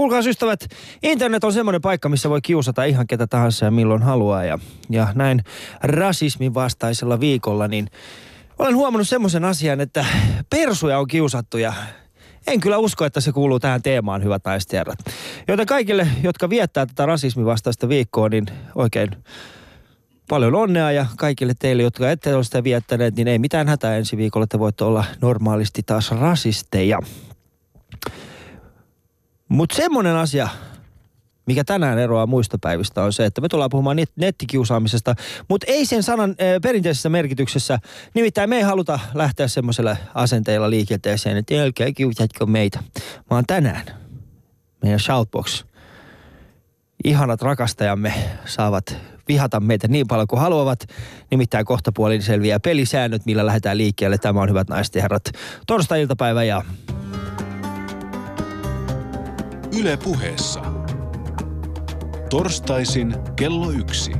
Kuulkaa ystävät, internet on semmoinen paikka, missä voi kiusata ihan ketä tahansa ja milloin haluaa. Ja, ja näin rasismin vastaisella viikolla, niin olen huomannut semmoisen asian, että persuja on kiusattu ja en kyllä usko, että se kuuluu tähän teemaan, hyvät naiset. Joten kaikille, jotka viettää tätä rasismin vastaista viikkoa, niin oikein paljon onnea ja kaikille teille, jotka ette ole sitä viettäneet, niin ei mitään hätää ensi viikolla. Te voitte olla normaalisti taas rasisteja. Mutta semmoinen asia, mikä tänään eroaa muista päivistä, on se, että me tullaan puhumaan net- nettikiusaamisesta, mutta ei sen sanan e, perinteisessä merkityksessä. Nimittäin me ei haluta lähteä semmoisella asenteilla liikenteeseen, että älkää kiusatko meitä. Vaan tänään meidän Shoutbox, ihanat rakastajamme saavat vihata meitä niin paljon kuin haluavat. Nimittäin kohtapuolin selviää pelisäännöt, millä lähdetään liikkeelle. Tämä on hyvät naiset ja herrat. Torstai-iltapäivä ja Yle puheessa. Torstaisin kello yksi.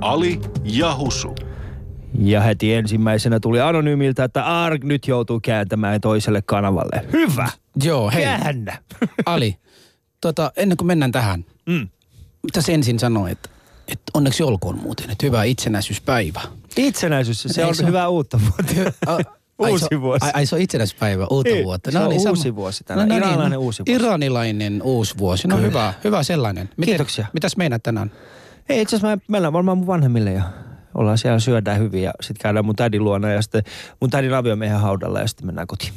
Ali ja Husu. Ja heti ensimmäisenä tuli anonyymiltä, että Ark nyt joutuu kääntämään toiselle kanavalle. Hyvä! Joo, hei. Käännä! Ali, tota, ennen kuin mennään tähän, Mm. mitä se ensin sanoi, että, että onneksi olkoon muuten, että hyvää itsenäisyyspäivä. Itsenäisyys, se on se hyvää uutta vuotta. Ai, Uusi se, vuosi. Ai, ai se on itsenäispäivä, uutta Niin, vuotta. se on niin, uusi vuosi tänään. niin, Iranilainen uusi vuosi. Iranilainen uusi vuosi. No Kyllä. hyvä, hyvä sellainen. Kiitoksia. Mitäs meinaat tänään? Ei, itse asiassa mä mennään varmaan mun vanhemmille ja ollaan siellä syödään hyvin ja sitten käydään mun tädin luona ja sitten mun tädin aviomiehen haudalla ja sitten mennään kotiin.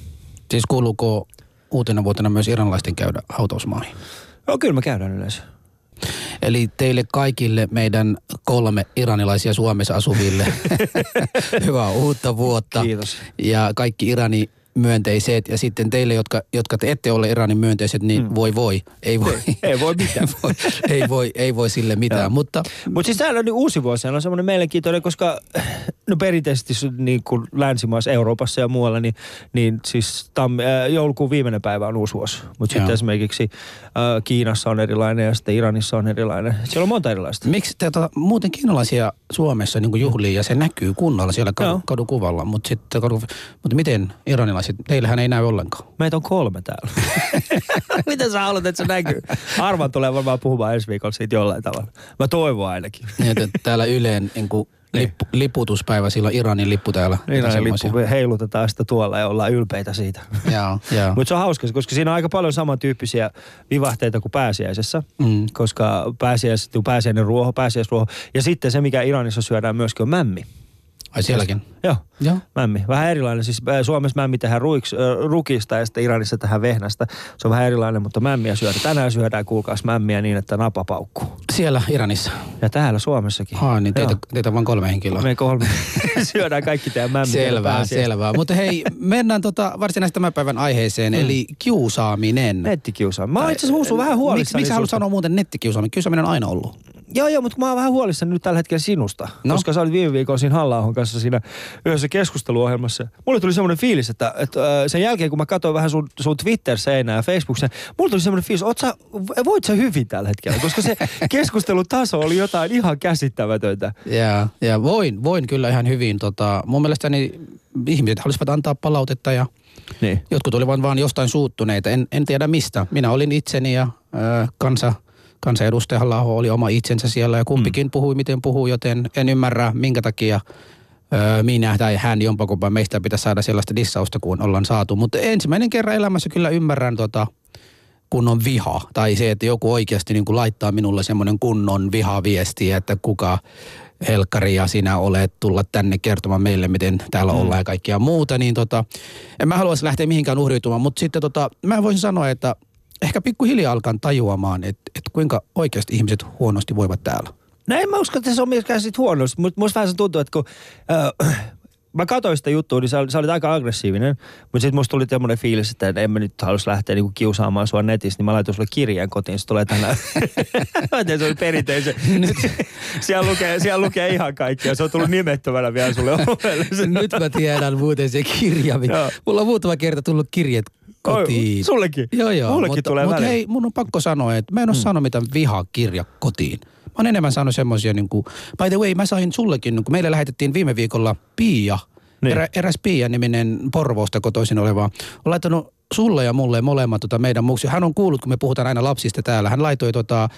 Siis kuuluuko uutena vuotena myös iranilaisten käydä hautausmaahin? No kyllä me käydään yleensä. Eli teille kaikille meidän kolme iranilaisia Suomessa asuville hyvää uutta vuotta. Kiitos. Ja kaikki Irani myönteiset ja sitten teille, jotka, jotka te ette ole Iranin myönteiset, niin mm. voi voi. Ei voi, Ei voi mitään. voi, ei, voi, ei voi sille mitään, Joo. mutta Mutta siis täällä on niin uusi vuosi, on semmoinen mielenkiintoinen, koska no perinteisesti niin kuin länsimaissa, Euroopassa ja muualla, niin, niin siis tam, äh, joulukuun viimeinen päivä on uusi vuosi. Mutta sitten Joo. esimerkiksi äh, Kiinassa on erilainen ja sitten Iranissa on erilainen. Siellä on monta erilaista. miksi te tota, muuten kiinalaisia Suomessa niin juhlii ja se näkyy kunnolla siellä kadu, kadukuvalla, mutta sitten kadu, mutta miten iranilaiset, teillähän ei näy ollenkaan. Meitä on kolme täällä. Miten sä haluat, että se näkyy? Arvan tulee varmaan puhumaan ensi viikolla siitä jollain tavalla. Mä toivon ainakin. Niin, että täällä Yleen niin kuin lippu, liputuspäivä, sillä on Iranin lippu täällä. Niin semmoisia? lippu heilutetaan sitä tuolla ja ollaan ylpeitä siitä. Mutta se on hauska, koska siinä on aika paljon samantyyppisiä vivahteita kuin pääsiäisessä. Mm. Koska pääsiäis, pääsiäinen ruoho, pääsiäisruoho. Ja sitten se, mikä Iranissa syödään myöskin on mämmi. Ai sielläkin? Joo, Joo. mämmi. Vähän erilainen. Siis äh, Suomessa mämmi tehdään ruiks, äh, rukista ja sitten Iranissa tähän vehnästä. Se on vähän erilainen, mutta mämmiä syödään. Tänään syödään kuulkaas mämmiä niin, että napa paukkuu. Siellä Iranissa. Ja täällä Suomessakin. Aa, niin teitä, Joo. teitä on vain kolme henkilöä. Me kolme syödään kaikki teidän mämmiä. Selvää, selvää. Mutta hei, mennään tota varsinaisesti tämän päivän aiheeseen, Mm. eli kiusaaminen. Nettikiusaa. Mä oon itse asiassa vähän Miksi, huolissani. miksi haluat susta. sanoa muuten nettikiusaaminen? Kiusaaminen on aina ollut. Joo, joo, mutta mä oon vähän huolissani nyt tällä hetkellä sinusta. No? Koska sä olit viime viikolla siinä halla kanssa siinä yhdessä keskusteluohjelmassa. Mulle tuli semmoinen fiilis, että, että äh, sen jälkeen kun mä katsoin vähän sun, sun Twitter-seinää ja Facebook, mulle tuli semmoinen fiilis, oot sä, voit sä hyvin tällä hetkellä? Koska se keskustelutaso oli jotain ihan käsittämätöntä. Ja, ja voin, voin kyllä ihan hyvin. Tota, mun mielestäni ihmiset halusivat antaa palautetta ja Niin. jotkut olivat vaan jostain suuttuneita. En, en tiedä mistä. Minä olin itseni ja ö, kansa, kansanedustaja halla oli oma itsensä siellä ja kumpikin mm. puhui miten puhuu, joten en ymmärrä minkä takia ö, minä tai hän jompakumpa meistä pitäisi saada sellaista dissausta kuin ollaan saatu. Mutta ensimmäinen kerran elämässä kyllä ymmärrän tota, kunnon viha. Tai se, että joku oikeasti niin kuin laittaa minulle semmoinen kunnon vihaviesti, että kuka Helkkari ja sinä olet tulla tänne kertomaan meille, miten täällä mm. ollaan ja kaikkia muuta. Niin tota, en mä haluaisi lähteä mihinkään uhriutumaan, mutta sitten tota, mä voisin sanoa, että ehkä pikkuhiljaa alkan tajuamaan, että, että kuinka oikeasti ihmiset huonosti voivat täällä. No en mä usko, että se on myöskään sit huonosti, mutta musta vähän se tuntuu, että kun... Äh, Mä katsoin sitä juttua, niin sä, sä olit aika aggressiivinen, mutta sitten musta tuli tämmöinen fiilis, että en mä nyt halus lähteä niinku kiusaamaan sua netissä, niin mä laitoin sulle kirjeen kotiin, se tulee tänään. mä tiedän, se oli perinteisen. siellä, lukee, siellä lukee ihan kaikkea, se on tullut nimettömänä vielä sulle ovelle. Nyt mä tiedän muuten se kirja. Mulla on muutama kerta tullut kirjeet kotiin. Oi, sullekin? Joo, joo. Mullekin mutta, tulee mutta hei, mun on pakko sanoa, että mä en ole hmm. saanut mitään vihakirja kotiin. Mä oon enemmän saanut semmosia niin kuin, by the way, mä sain sullekin, niin kun meille lähetettiin viime viikolla Pia, Niin. erä, eräs Pia-niminen Porvoosta kotoisin oleva, on laittanut sulle ja mulle molemmat tota meidän muuksi. Hän on kuullut, kun me puhutaan aina lapsista täällä. Hän laitoi tota,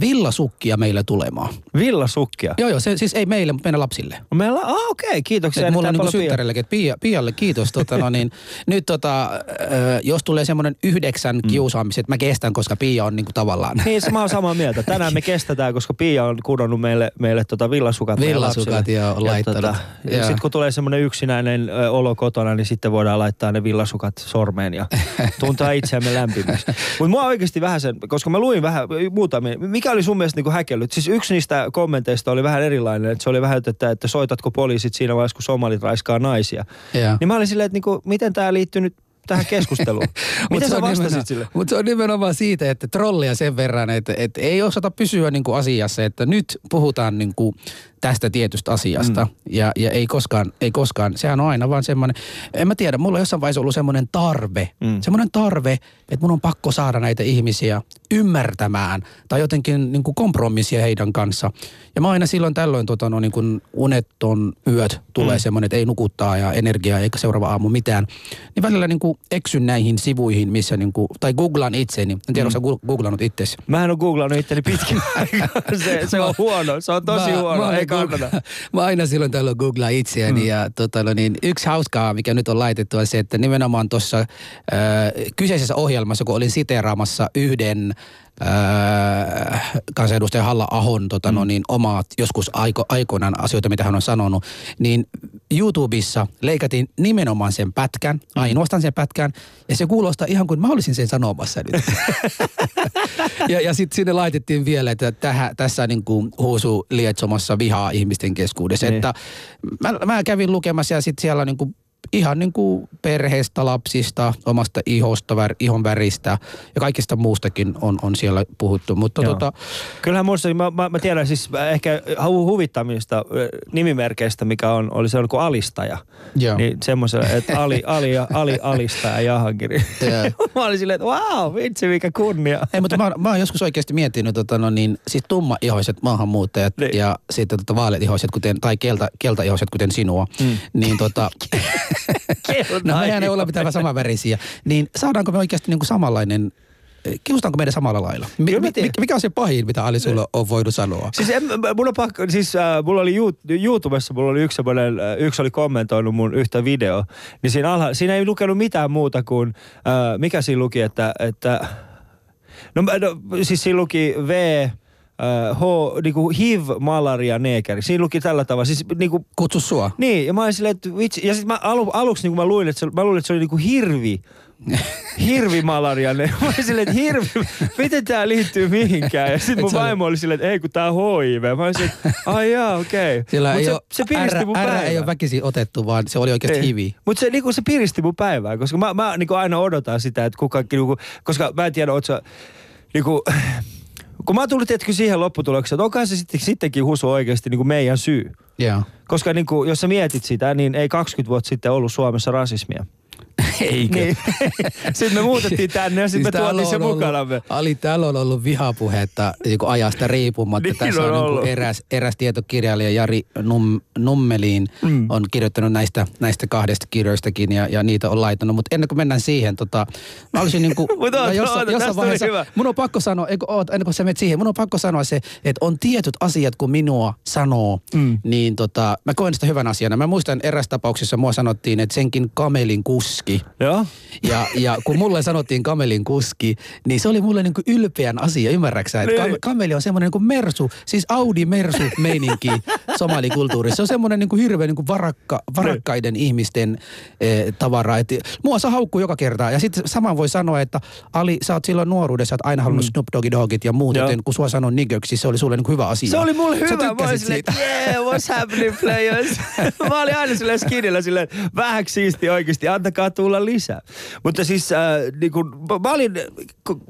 villasukkia meille tulemaan. Villasukkia. Joo, joo, se siis ei meille, mutta meidän lapsille. Meillä on, ah, okei, okay, kiitoksia. Et mulla on niin synttärillekin, että Pia, Pialle kiitos. Tota, no niin, nyt tota, jos tulee semmoinen yhdeksän Mm. kiusaamiset, mä kestän, koska Pia on niin kuin tavallaan. Niin, mä oon samaa mieltä. Tänään me kestetään, koska Pia on kudonnut meille, meille tota villasukat. Villasukat, joo, on laittanut. Tota, Joo. Sitten kun tulee semmoinen yksinäinen ö, olo kotona, niin sitten voidaan laittaa ne villasukat sormeen ja tuntaa itseämme lämpimäksi. Mutta mua oikeasti vähän sen, koska mä luin vähän muutamia. Mikä oli sun mielestä niinku häkellyt? Siis yksi niistä kommenteista oli vähän erilainen. Että se oli vähän, että, että soitatko poliisit siinä vaiheessa, kun somalit raiskaa naisia. Joo. Niin mä olin silleen, että niinku, miten tämä liittyy nyt tähän keskusteluun? miten sä vastasit sille? Mutta se on nimenomaan siitä, että trollia sen verran, että, että ei osata pysyä niin kuin asiassa, että nyt puhutaan niin kuin tästä tietystä asiasta mm. ja, ja ei, koskaan, ei koskaan, sehän on aina vaan semmoinen, en mä tiedä, mulla on jossain vaiheessa ollut semmoinen tarve, Mm. mm. semmoinen tarve, että mun on pakko saada näitä ihmisiä ymmärtämään tai jotenkin niin kuin kompromissia heidän kanssa. Ja mä aina silloin tällöin tota, no, niin kuin uneton yöt tulee mm. semmoinen, että ei nukuttaa ja energiaa eikä seuraava aamu mitään. Niin välillä niin kuin eksyn näihin sivuihin, missä niin kuin, tai googlaan itseäni. En tiedä, mm. onko googlannut itsesi. Mä en ole googlannut itteni pitkään. Se, se on huono. Se on tosi Mä- huono. mä Ei kannata. Mä aina silloin tällöin googlaan itseäni mm. ja tota, no niin, yksi hauskaa, mikä nyt on laitettu, on se, että nimenomaan tuossa äh, kyseisessä ohjelmassa, kun olin siteeraamassa yhden äh, kansanedustaja Halla Ahon tota, no niin, omat joskus aiko, aikoinaan asioita, mitä hän on sanonut, niin YouTubessa leikatiin nimenomaan sen pätkän, ainoastaan sen pätkän, ja se kuulostaa ihan kuin mä olisin sen sanomassa nyt. ja ja sitten sinne laitettiin vielä, että tähä, tässä niin kuin huusu lietsomassa vihaa ihmisten keskuudessa. Niin. Että mä, mä kävin lukemassa ja sitten siellä niin kuin ihan niin kuin perheestä, lapsista, omasta ihosta, vär, ihon väristä ja kaikista muustakin on, on siellä puhuttu. Mutta Joo. tota, Kyllähän muista, mä, mä, mä tiedän siis äh, ehkä hu- huvittamista ö, nimimerkeistä, mikä on, oli se kuin alistaja. Joo. Niin semmoisella, että Ali, Ali, Ali alistaja Jahangiri. Joo. mä olin silleen, että wow, vitsi mikä kunnia. Ei, mutta mä, mä oon joskus oikeasti miettinyt, tota, no niin, siis tummaihoiset maahanmuuttajat Niin. niin. ja sitten tota, vaaleatihoiset, kuten, tai kelta, keltaihoiset, kuten sinua, mm. niin tota, no mehän ei olla mitään samanvärisiä, niin saadaanko me oikeasti niin kuin samanlainen, kiusataanko meidän samalla lailla? Mä mi- mikä on se pahin, mitä Ali sulle on voinut sanoa? Siis en, mulla on pakko, siis äh, mulla oli You- YouTubessa, mulla oli yksi semmoinen, äh, yksi oli kommentoinut mun yhtä video, niin siinä, alha, siinä ei lukenut mitään muuta kuin, äh, mikä siinä luki, että, että no, no siis siinä luki V, äh, H, niinku HIV, malaria, neekeri. Siinä luki tällä tavalla, siis niinku, Kutsu sua. niin, ja mä olin silleen, että vitsi, ja sitten mä alu, aluksi niin kun mä luin, että se, mä luulin, että se oli niinku hirvi, hirvimalaria. Ne. Mä olin silleen, että hirvi, miten tää liittyy mihinkään? Ja sitten mun vaimo oli silleen, että ei kun tää on HIV. Mä olin silleen, että ai jaa, okei. Sillä Mut ei se, ole, se piristi R, mun päivää. ei ole väkisin otettu, vaan se oli oikeasti hivi. Mutta se, niinku, se piristi mun päivää, koska mä, mä niinku aina odotan sitä, että kuka, niinku, koska mä en tiedä, oot sä, niinku, kun mä tulin tietenkin siihen lopputulokseen, että onkohan se sitten, sittenkin husu oikeasti niinku meidän syy. Joo. Koska niin kuin, jos sä mietit sitä, niin ei 20 vuotta sitten ollut Suomessa rasismia. Eikö? Niin. sitten me muutettiin tänne ja sitten me täällä tuotiin se mukanamme. Ali, täällä on ollut vihapuhetta niin ajasta riippumatta. Niin Tässä on on, niin ollut. kuin eräs, eräs tietokirjailija Jari Num, Nummeliin Mm. on kirjoittanut näistä, näistä kahdesta kirjoistakin ja, ja niitä on laittanut. Mutta ennen kuin mennään siihen, tota, mä olisin niin kuin, Mut oota, oota, tästä oli hyvä. mun on pakko sanoa, eikö, oot, ennen kuin sä menet siihen, mun on pakko sanoa se, että on tietyt asiat, kun minua sanoo, Mm. niin tota, mä koen sitä hyvän asiana. Mä muistan eräs tapauksessa mua sanottiin, että senkin kamelin kuski. Joo. Ja, ja kun mulle sanottiin kamelin kuski, niin se oli mulle niin kuin ylpeän asia, ymmärräksä? Että Niin. kam- kameli on semmoinen niin kuin mersu, siis Audi mersu meininki somalikulttuurissa. Se on semmoinen niin kuin hirveän niin kuin varakka, varakkaiden ihmisten eh, tavara. Et mua saa haukkuu joka kerta. Ja sitten saman voi sanoa, että Ali, sä oot silloin nuoruudessa, että aina halunnut mm. Snoop Doggy Dogit ja muut, joten kun sua sanon nigöksi, se oli sulle niin kuin hyvä asia. Se oli mulle hyvä. Mä olin silleen, yeah, what's happening players? mä olin aina silleen skinillä silleen, vähäksi siisti oikeasti, antakaa tulla lisää. Mutta siis äh, niin kun, mä- olin, kun,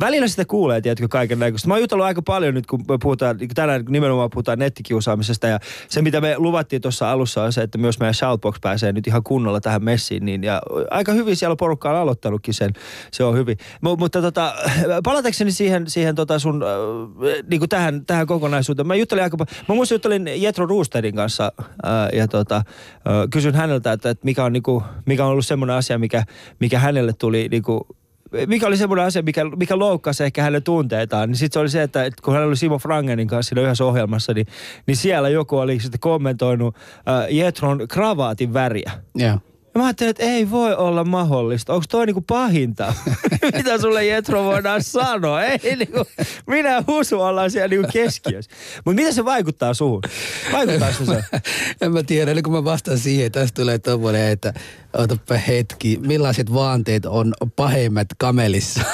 välillä sitä kuulee, tiedätkö, kaiken näköistä. Mä oon jutellut aika paljon nyt, kun puhutaan, niin tänään nimenomaan puhutaan nettikiusaamisesta ja se, mitä me luvattiin tuossa alussa on se, että myös meidän Shoutbox pääsee nyt ihan kunnolla tähän messiin, niin ja aika hyvin siellä porukka on aloittanutkin sen, se on hyvin. M- mutta tota, palatakseni siihen, siihen tota sun, äh, niin kuin tähän, tähän kokonaisuuteen. Mä juttelin aika paljon, mä juttelin Jetro Roosterin kanssa äh, ja tota, äh, kysyn häneltä, että, että mikä, on, niin kuin, mikä on ollut semmoinen asia, asia, mikä, mikä hänelle tuli niinku, mikä oli semmoinen asia, mikä, mikä loukkasi ehkä hänen tunteitaan, niin sitten se oli se, että, kun hän oli Simo Frangenin kanssa siinä yhdessä ohjelmassa, niin, niin siellä joku oli sitten kommentoinut äh, Jetron kravaatin väriä. Joo. Ja mä ajattelin, että ei voi olla mahdollista. Onko toi niinku pahinta? Mitä sulle Jetro voidaan sanoa? Ei niinku, minä Husu ollaan siellä niinku keskiössä. Mutta miten se vaikuttaa suhun? Vaikuttaa se se? En mä tiedä, eli kun mä vastaan siihen, tästä tulee tommonen, että otapa hetki, millaiset vaanteet on pahemmat kamelissa?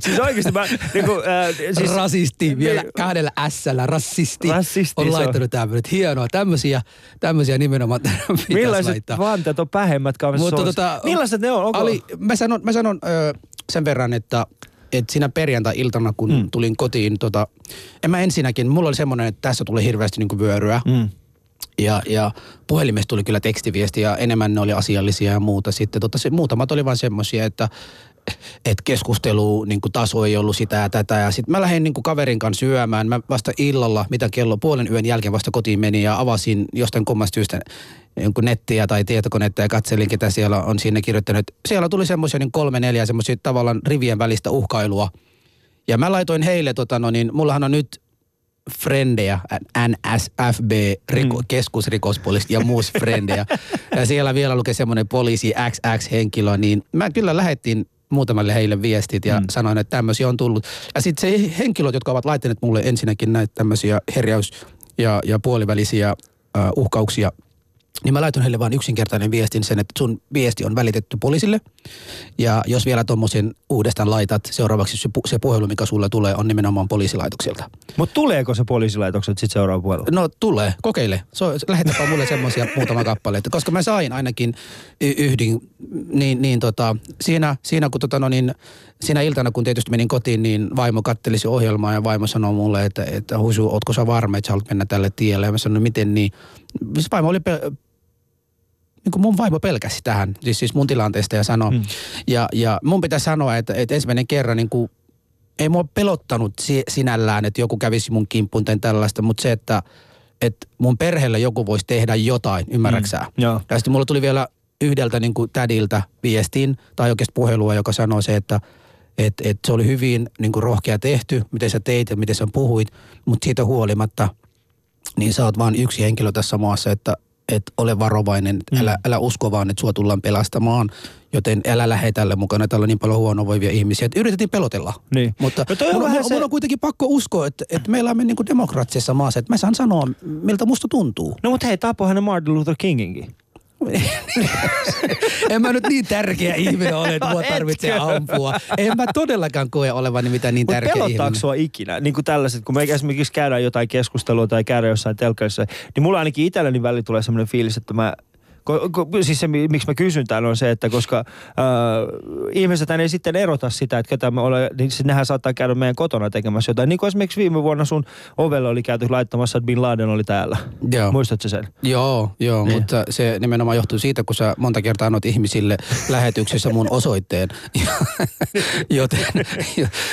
Siis oikeasti mä, niinku, äh, siis, rasisti, vielä Niin. kahdella S-llä, rassisti, Rassisti, on laittanut tämmöinen. Hienoa, tämmöisiä, tämmöisiä nimenomaan pitäisi millaiset laittaa. vanteet on pähemmät kanssa Mutta tota, Millaiset ne on? Onko? Ali, mä sanon, mä sanon ö, sen verran, että että siinä perjantai-iltana, kun mm. tulin kotiin, tota, en mä ensinnäkin, mulla oli semmoinen, että tässä tuli hirveästi niinku vyöryä. Mm. Ja, ja puhelimesta tuli kyllä tekstiviestiä, enemmän ne oli asiallisia ja muuta. Sitten tota, se, muutamat oli vain semmoisia, että et keskustelu niin kuin taso ei ollut sitä ja tätä. Ja sitten mä lähdin niin kuin kaverin kanssa syömään. Mä vasta illalla, mitä kello puolen yön jälkeen vasta kotiin menin ja avasin jostain kummasta syystä jonkun nettiä tai tietokonetta ja katselin, ketä siellä on sinne kirjoittanut. Siellä tuli semmoisia niin kolme, neljä semmoisia tavallaan rivien välistä uhkailua. Ja mä laitoin heille, tota, no niin, mullahan on nyt frendejä, NSFB, riko, mm. keskusrikospoliisi ja muus frendejä. ja siellä vielä lukee semmoinen poliisi XX-henkilö, niin mä kyllä lähettiin muutamalle heille viestit ja mm. sanoin, että tämmöisiä on tullut. Ja sitten se henkilöt, jotka ovat laittaneet mulle ensinnäkin näitä tämmöisiä herjäys- ja, ja puolivälisiä uh, uhkauksia, niin mä laitoin heille vain yksinkertainen viestin sen, että sun viesti on välitetty poliisille. Ja jos vielä tommosen uudestaan laitat, seuraavaksi se, pu- se puhelu, mikä sulle tulee, on nimenomaan poliisilaitokselta. Mutta tuleeko se poliisilaitokset sitten seuraava puolella? No tulee, kokeile. So, lähetäpä mulle semmoisia muutama kappale. Koska mä sain ainakin y- yhdin, niin, niin tota, siinä, siinä, kun tota, no niin, siinä iltana, kun tietysti menin kotiin, niin vaimo katteli se ohjelmaa ja vaimo sanoi mulle, että, että Husu, ootko sä varma, että sä haluat mennä tälle tielle? Ja mä sanoin, miten niin? Siis vaimo oli pe- niin kuin mun vaimo pelkäsi tähän, siis, siis mun tilanteesta ja sanoi. Mm. Ja, ja mun pitää sanoa, että, että ensimmäinen kerran niin kuin, ei mua pelottanut si- sinällään, että joku kävisi mun kimppuun tai tällaista, mutta se, että, että mun perheelle joku voisi tehdä jotain, ymmärräksää? Mm. Ja sitten mulla tuli vielä yhdeltä niin kuin tädiltä viestin tai oikeasti puhelua, joka sanoi se, että et, et se oli hyvin niin kuin rohkea tehty, miten sä teit ja miten sä puhuit, mutta siitä huolimatta, niin sä oot vaan yksi henkilö tässä maassa, että et ole varovainen, mm. älä, älä usko vaan, että sua tullaan pelastamaan, joten älä lähde tälle mukana, täällä on niin paljon huonovoivia ihmisiä. Et yritettiin pelotella. Niin. Mutta No vähän mun, se- mun on kuitenkin pakko uskoa, että, että me elämme niin demokraattisessa maassa, että mä saan sanoa, miltä musta tuntuu. No mutta hei, tapoihan ne Martin Luther Kinginkin. En mä nyt niin tärkeä ihminen ole, että mua Etkö? tarvitsee ampua. En mä todellakaan koe olevani mitään niin Mutta tärkeä ihminen. sua ikinä? Niin kuin tällaiset, kun me esimerkiksi käydään jotain keskustelua tai käydään jossain telkkarissa, niin mulla ainakin itselläni välillä tulee semmoinen fiilis, että mä Ko, ko, siis se, mi- miksi mä kysyn tämän on se, että koska äh, ihmiset ei sitten erota sitä, että ketä me olemme, niin nehän saattaa käydä meidän kotona tekemässä jotain. Niin kuin esimerkiksi viime vuonna sun ovelle oli käyty laittamassa, että Bin Laden oli täällä. Joo. Muistatko sen? Joo, joo Niin. mutta se nimenomaan johtuu siitä, kun sä monta kertaa annot ihmisille lähetyksessä mun osoitteen. joten,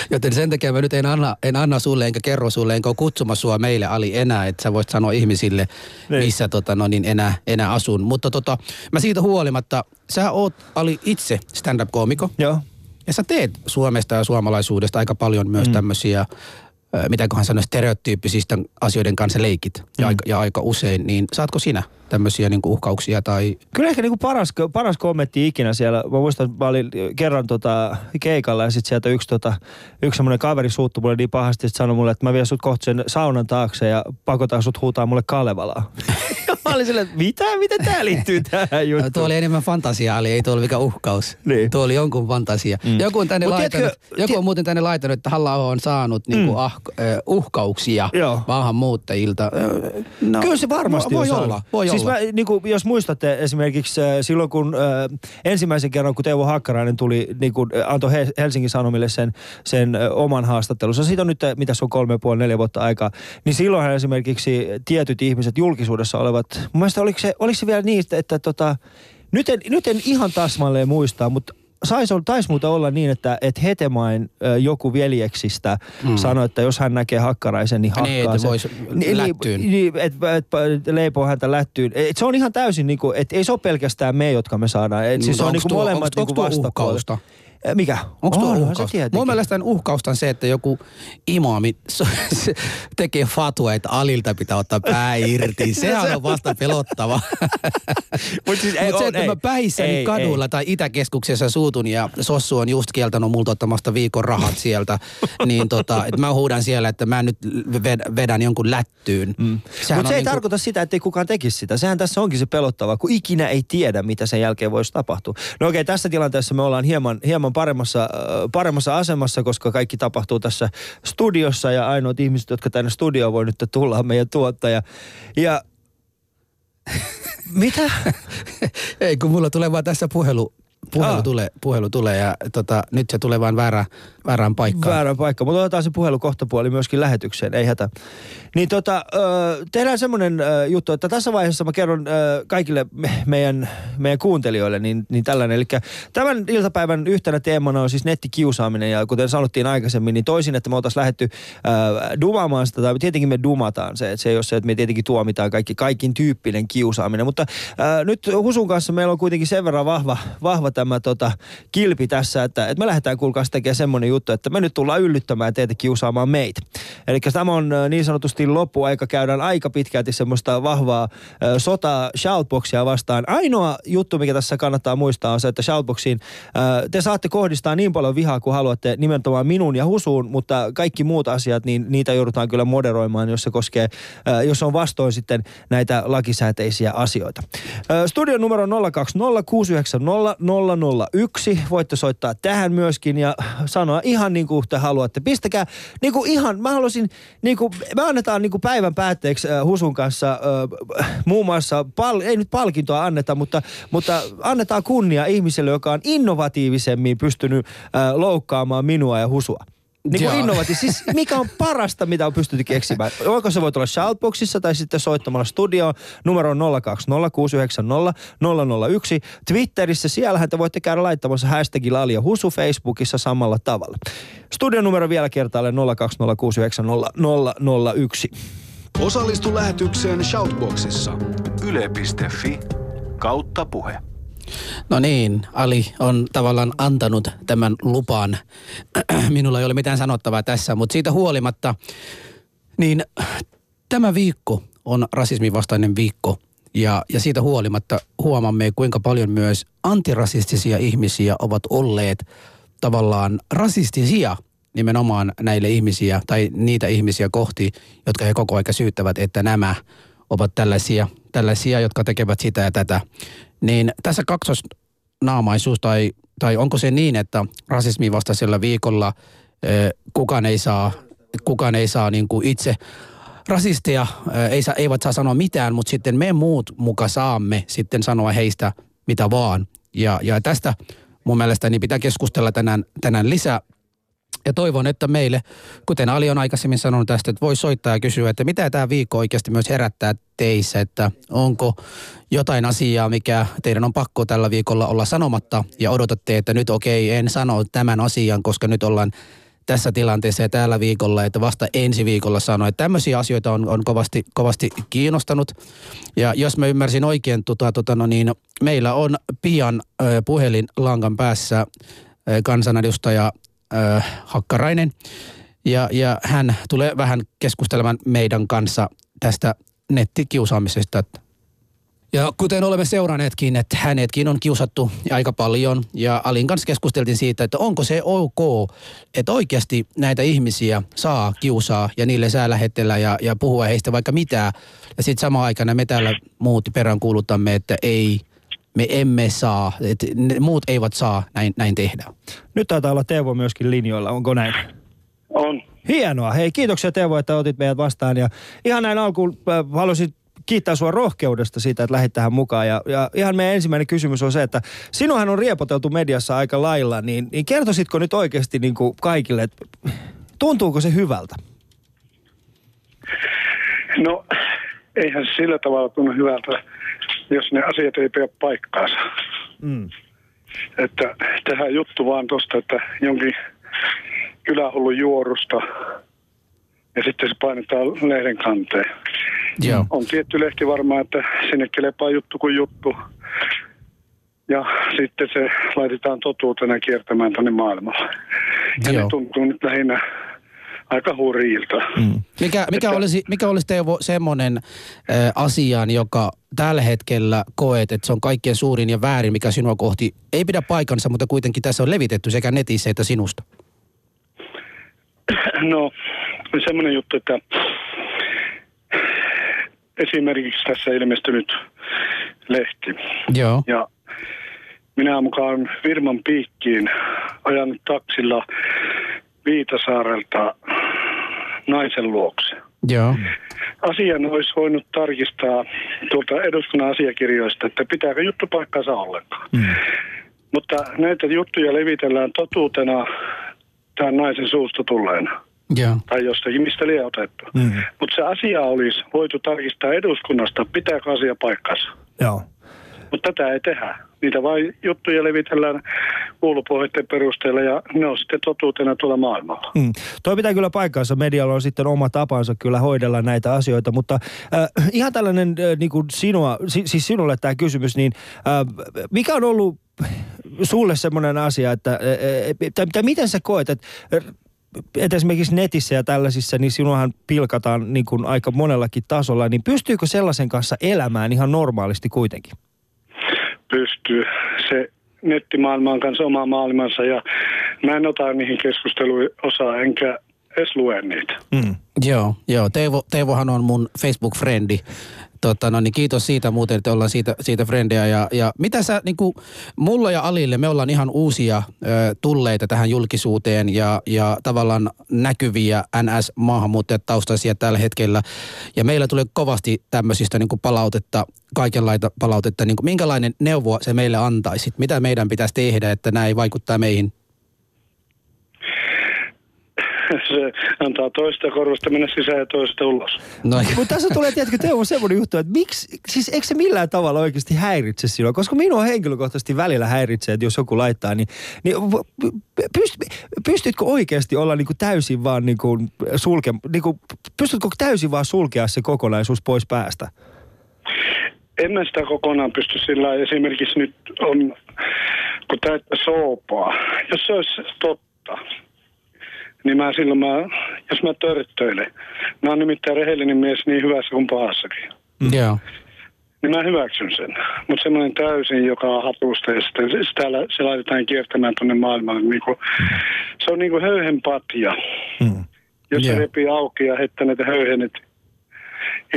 joten sen takia mä nyt en anna, en anna sulle enkä kerro sulle, enkä ole kutsumassa sua meille Ali enää, että sä voit sanoa ihmisille, Niin. missä tota, no niin, enää, enää asun. Mutta tota, mä siitä huolimatta, sä oot Ali itse stand-up-koomiko. Joo. Ja sä teet Suomesta ja suomalaisuudesta aika paljon myös mm. tämmöisiä, mitäköhän sanoa, stereotyyppisistä asioiden kanssa leikit. Mm. Ja, aika, ja aika usein, niin saatko sinä tämmöisiä niin uhkauksia tai... Kyllä ehkä niinku paras, paras kommentti ikinä siellä. Mä muistan, että mä olin kerran tota keikalla ja sitten sieltä yksi, tota, yksi semmoinen kaveri suuttui mulle niin pahasti, että sanoi mulle, että mä vien sut kohta sen saunan taakse ja pakotan sut huutaa mulle Kalevalaa. Mä olin silleen, että mitä? Miten tää liittyy tähän juttuun? Tuo oli enemmän fantasia, Ali, ei tuo ollut mikään uhkaus. Niin. Tuo oli jonkun fantasia. Mm. Joku, on tänne Mut laitanut, tiedätkö- joku on muuten tänne laitanut, että halla on saanut niinku Mm. ah, äh, uhkauksia Joo. maahanmuuttajilta. No, Kyllä se varmasti voi, voi olla, voi siis olla. Mä, niin kuin, jos muistatte esimerkiksi äh, silloin, kun äh, ensimmäisen kerran, kun Teuvo Hakkarainen tuli, niin kuin, äh, antoi He- Helsingin Sanomille sen, sen äh, oman haastattelunsa. Siitä on nyt, mitä se on, kolme ja puoli, neljä vuotta aikaa. Niin silloinhan esimerkiksi tietyt ihmiset julkisuudessa olevat, mun mielestä oliko se, oliko se vielä niin, että, tota, nyt en, nyt en ihan tasmalleen muista, mutta sais, taisi muuten olla niin, että, että Hetemain joku veljeksistä mm. sanoi, että jos hän näkee hakkaraisen, niin hakkaa Niin, sen. vois lättyyn. Niin, niin että et, et, leipoo häntä lättyyn. Et se on ihan täysin niin kuin, että ei se ole pelkästään me, jotka me saadaan. Et siis se on Onks niin kuin tuo- molemmat niin tuo vastapuolet. uhkausta? Eh, Mikä? Onko tuo se uhkaus? tietenkin. Mun mielestä uhkausta on se, että joku imaami se tekee fatua, että alilta pitää ottaa pää irti. Sehän on vasta pelottava. Mut siis ei Mutta se, että ei. mä päissäni Ei, kadulla tai Itäkeskuksessa suutun ja Sossu on just kieltänyt multa ottamasta viikon rahat sieltä, niin tota, että mä huudan siellä, että mä nyt ved- vedän jonkun lättyyn. Mm. Mutta se ei niinku- tarkoita sitä, että ei kukaan tekisi sitä. Sehän tässä onkin se pelottava, kun ikinä ei tiedä, mitä sen jälkeen voisi tapahtua. No okei, tässä tilanteessa me ollaan hieman, hieman paremmassa, äh, paremmassa asemassa, koska kaikki tapahtuu tässä studiossa ja ainoat ihmiset, jotka tänne studioon voi nyt tulla, on meidän tuottaja. Ja mitä? Ei, kun mulla tulee vaan tässä puhelu, puhelu, Aa. tulee, puhelu tulee ja tota, nyt se tulee vaan väärä, väärään paikkaan. Väärä paikka, mutta otetaan se puhelu kohtapuoli myöskin lähetykseen, ei hätä. Niin tota, ö, tehdään semmoinen juttu, että tässä vaiheessa mä kerron ö, kaikille me, meidän, meidän kuuntelijoille niin, niin tällainen. Eli tämän iltapäivän yhtenä teemana on siis nettikiusaaminen ja kuten sanottiin aikaisemmin, niin toisin, että me oltaisiin lähdetty ö, dumaamaan sitä, tai tietenkin me dumataan se, että se ei ole se, että me tietenkin tuomitaan kaikki, kaikin tyyppinen kiusaaminen, mutta ö, nyt Husun kanssa meillä on kuitenkin sen verran vahva, vahva tämä tota, kilpi tässä, että, että me lähdetään kuulkaas tekemään semmoinen juttu, että me nyt tullaan yllyttämään teitä kiusaamaan meitä. Eli tämä on niin sanotusti loppuaika, käydään aika pitkälti semmoista vahvaa ö, sotaa shoutboxia vastaan. Ainoa juttu, mikä tässä kannattaa muistaa on se, että shoutboxiin ö, te saatte kohdistaa niin paljon vihaa kuin haluatte nimenomaan minun ja Husuun, mutta kaikki muut asiat, niin niitä joudutaan kyllä moderoimaan, jos se koskee, ö, jos on vastoin sitten näitä lakisääteisiä asioita. Ö, Studion numero on 020 690 001. Voitte soittaa tähän myöskin ja sanoa ihan niin kuin te haluatte. Pistäkää niin kuin ihan, mä haluaisin, niin kuin, me annetaan niin kuin päivän päätteeksi äh, Husun kanssa äh, muun muassa, pal, ei nyt palkintoa anneta, mutta, mutta annetaan kunnia ihmiselle, joka on innovatiivisemmin pystynyt äh, loukkaamaan minua ja Husua. Niin kuin innovatiivisesti. Siis mikä on parasta, mitä on pystytty keksimään? Voiko se voi olla shoutboxissa tai sitten soittamalla studioon numero 020 001. Twitterissä, siellähän te voitte käydä laittamassa hashtagilla Ali ja Husu Facebookissa samalla tavalla. Studion numero vielä kertaalleen 020 Osallistu lähetykseen Shoutboxissa. Yle.fi kautta puhe. No niin, Ali on tavallaan antanut tämän lupan. Minulla ei ole mitään sanottavaa tässä, mutta siitä huolimatta, niin tämä viikko on rasismin vastainen viikko. Ja, ja siitä huolimatta huomamme, kuinka paljon myös antirasistisia ihmisiä ovat olleet tavallaan rasistisia nimenomaan näille ihmisiä tai niitä ihmisiä kohti, jotka he koko aika syyttävät, että nämä ovat tällaisia, tällaisia, jotka tekevät sitä ja tätä. Niin tässä kaksosnaamaisuus tai, tai onko se niin, että rasismin vastaisella viikolla kukaan ei saa, kukaan ei saa niin kuin itse rasisteja ei saa, eivät saa sanoa mitään, mutta sitten me muut muka saamme sitten sanoa heistä mitä vaan. Ja, ja tästä mun mielestä niin pitää keskustella tänään, tänään lisää. Ja toivon, että meille, kuten Ali on aikaisemmin sanonut tästä, että voi soittaa ja kysyä, että mitä tämä viikko oikeasti myös herättää teissä, että onko jotain asiaa, mikä teidän on pakko tällä viikolla olla sanomatta ja odotatte, että nyt okei, en sano tämän asian, koska nyt ollaan tässä tilanteessa ja tällä viikolla, että vasta ensi viikolla sanoa. Että tämmöisiä asioita on, on kovasti, kovasti kiinnostanut. Ja jos mä ymmärsin oikein, tota, tota, no niin, meillä on pian ö, puhelinlangan päässä ö, kansanedustaja ö, Hakkarainen. Ja, ja hän tulee vähän keskustelemaan meidän kanssa tästä nettikiusaamisesta. Ja kuten olemme seuranneetkin, että hänetkin on kiusattu aika paljon. Ja Alin kanssa keskusteltiin siitä, että onko se ok, että oikeasti näitä ihmisiä saa kiusaa ja niille saa lähetellä ja, ja puhua heistä vaikka mitä. Ja sitten samaan aikana me täällä muut perään kuulutamme, että ei, me emme saa, että ne muut eivät saa näin, näin tehdä. Nyt taitaa olla Teuvo myöskin linjoilla, onko näin? On. Hienoa. Hei, kiitoksia Teuvo, että otit meidät vastaan. Ja ihan näin alkuun äh, haluaisin kiittää sua rohkeudesta siitä, että lähdit tähän mukaan. Ja, ja ihan meidän ensimmäinen kysymys on se, että sinuhan on riepoteltu mediassa aika lailla, niin, niin kertoisitko nyt oikeasti niin kuin kaikille, että tuntuuko se hyvältä? No, eihän se sillä tavalla tunnu hyvältä, jos ne asiat ei pidä paikkaansa. Mm. että tehdään juttu vaan tosta, että jonkin kylähullun juorusta ja sitten se painetaan lehden kanteen. Joo. On tietty lehti varmaan, että sinne kelepaa juttu kuin juttu. Ja sitten se laitetaan totuutena kiertämään tuonne maailmalle. Ja Joo. ne tuntuu nyt lähinnä aika hurjilta. Mm. Mikä, mikä, olisi, mikä olisi Teuvo semmoinen äh, asiaan, joka tällä hetkellä koet, että se on kaikkein suurin ja väärin, mikä sinua kohti ei pidä paikansa, mutta kuitenkin tässä on levitetty sekä netissä että sinusta? No, semmoinen juttu, että esimerkiksi tässä ilmestynyt lehti. Joo. Ja minä mukaan firman piikkiin ajanut taksilla Viitasaarelta naisen luokse. Joo. Asian olisi voinut tarkistaa tuolta eduskunnan asiakirjoista, että pitääkö juttu paikkansa ollenkaan. Mm. Mutta näitä juttuja levitellään totuutena tämän naisen suusta tulleena. Joo. Tai jostakin, mistä liian otettu. Mm. Mutta se asia olisi voitu tarkistaa eduskunnasta, pitääkö asia paikkansa. Joo. Mutta tätä ei tehdä. Niitä vain juttuja levitellään kuulupohjeiden perusteella ja ne on sitten totuutena tuolla maailmalla. Mm. Toi pitää kyllä paikkaansa. Medialla on sitten oma tapansa kyllä hoidella näitä asioita, mutta äh, ihan tällainen äh, niin kuin sinua, si, siis sinulle tämä kysymys, niin äh, mikä on ollut sulle semmoinen asia, että äh, tai, tai miten sä koet, että että esimerkiksi netissä ja tällaisissa, niin sinuahan pilkataan niin kuin aika monellakin tasolla, niin pystyykö sellaisen kanssa elämään ihan normaalisti kuitenkin? Pystyy. Se nettimaailma on kanssa oma maailmansa ja mä en ota niihin keskusteluihin osaa enkä edes lue niitä. Mm. Joo, joo. Teivo, Teivohan on mun Facebook-frendi. Tota, no niin kiitos siitä muuten, että ollaan siitä, siitä frendejä. Ja, ja mitä sä, niin kuin, mulla ja Alille, me ollaan ihan uusia ö, tulleita tähän julkisuuteen ja, ja tavallaan näkyviä NS-maahanmuuttajataustaisia tällä hetkellä. Ja meillä tulee kovasti tämmöisistä niin kuin palautetta, kaikenlaita palautetta. Niin kuin, minkälainen neuvo se meille antaisit? Mitä meidän pitäisi tehdä, että näin vaikuttaa meihin? Se antaa toista korvasta mennä sisään ja toista ulos. No, Mutta tässä tulee, tiedätkö, Teuvo, semmoinen juttu, että miksi, siis eikö se millään tavalla oikeasti häiritse sinua? Koska minua henkilökohtaisesti välillä häiritsee, että jos joku laittaa, niin, niin pyst, pystytkö oikeasti olla niin kuin täysin vaan niin kuin sulke, niin kuin, pystytkö täysin vaan sulkea se kokonaisuus pois päästä? En mä sitä kokonaan pysty sillä. Esimerkiksi nyt on, kun täyttä soopaa. Jos se olisi totta, niin mä silloin, mä, jos mä törttöilen. Mä oon nimittäin rehellinen mies niin hyvässä kuin pahassakin. joo. Niin mä hyväksyn sen. Mutta semmoinen täysin, joka on hatusta ja sitten se, sitä, se laitetaan kiertämään tuonne maailmalle. Niin kuin, se on niin kuin höyhenpatja. Mm. Jos se Joo. repii auki ja heittää näitä höyhenet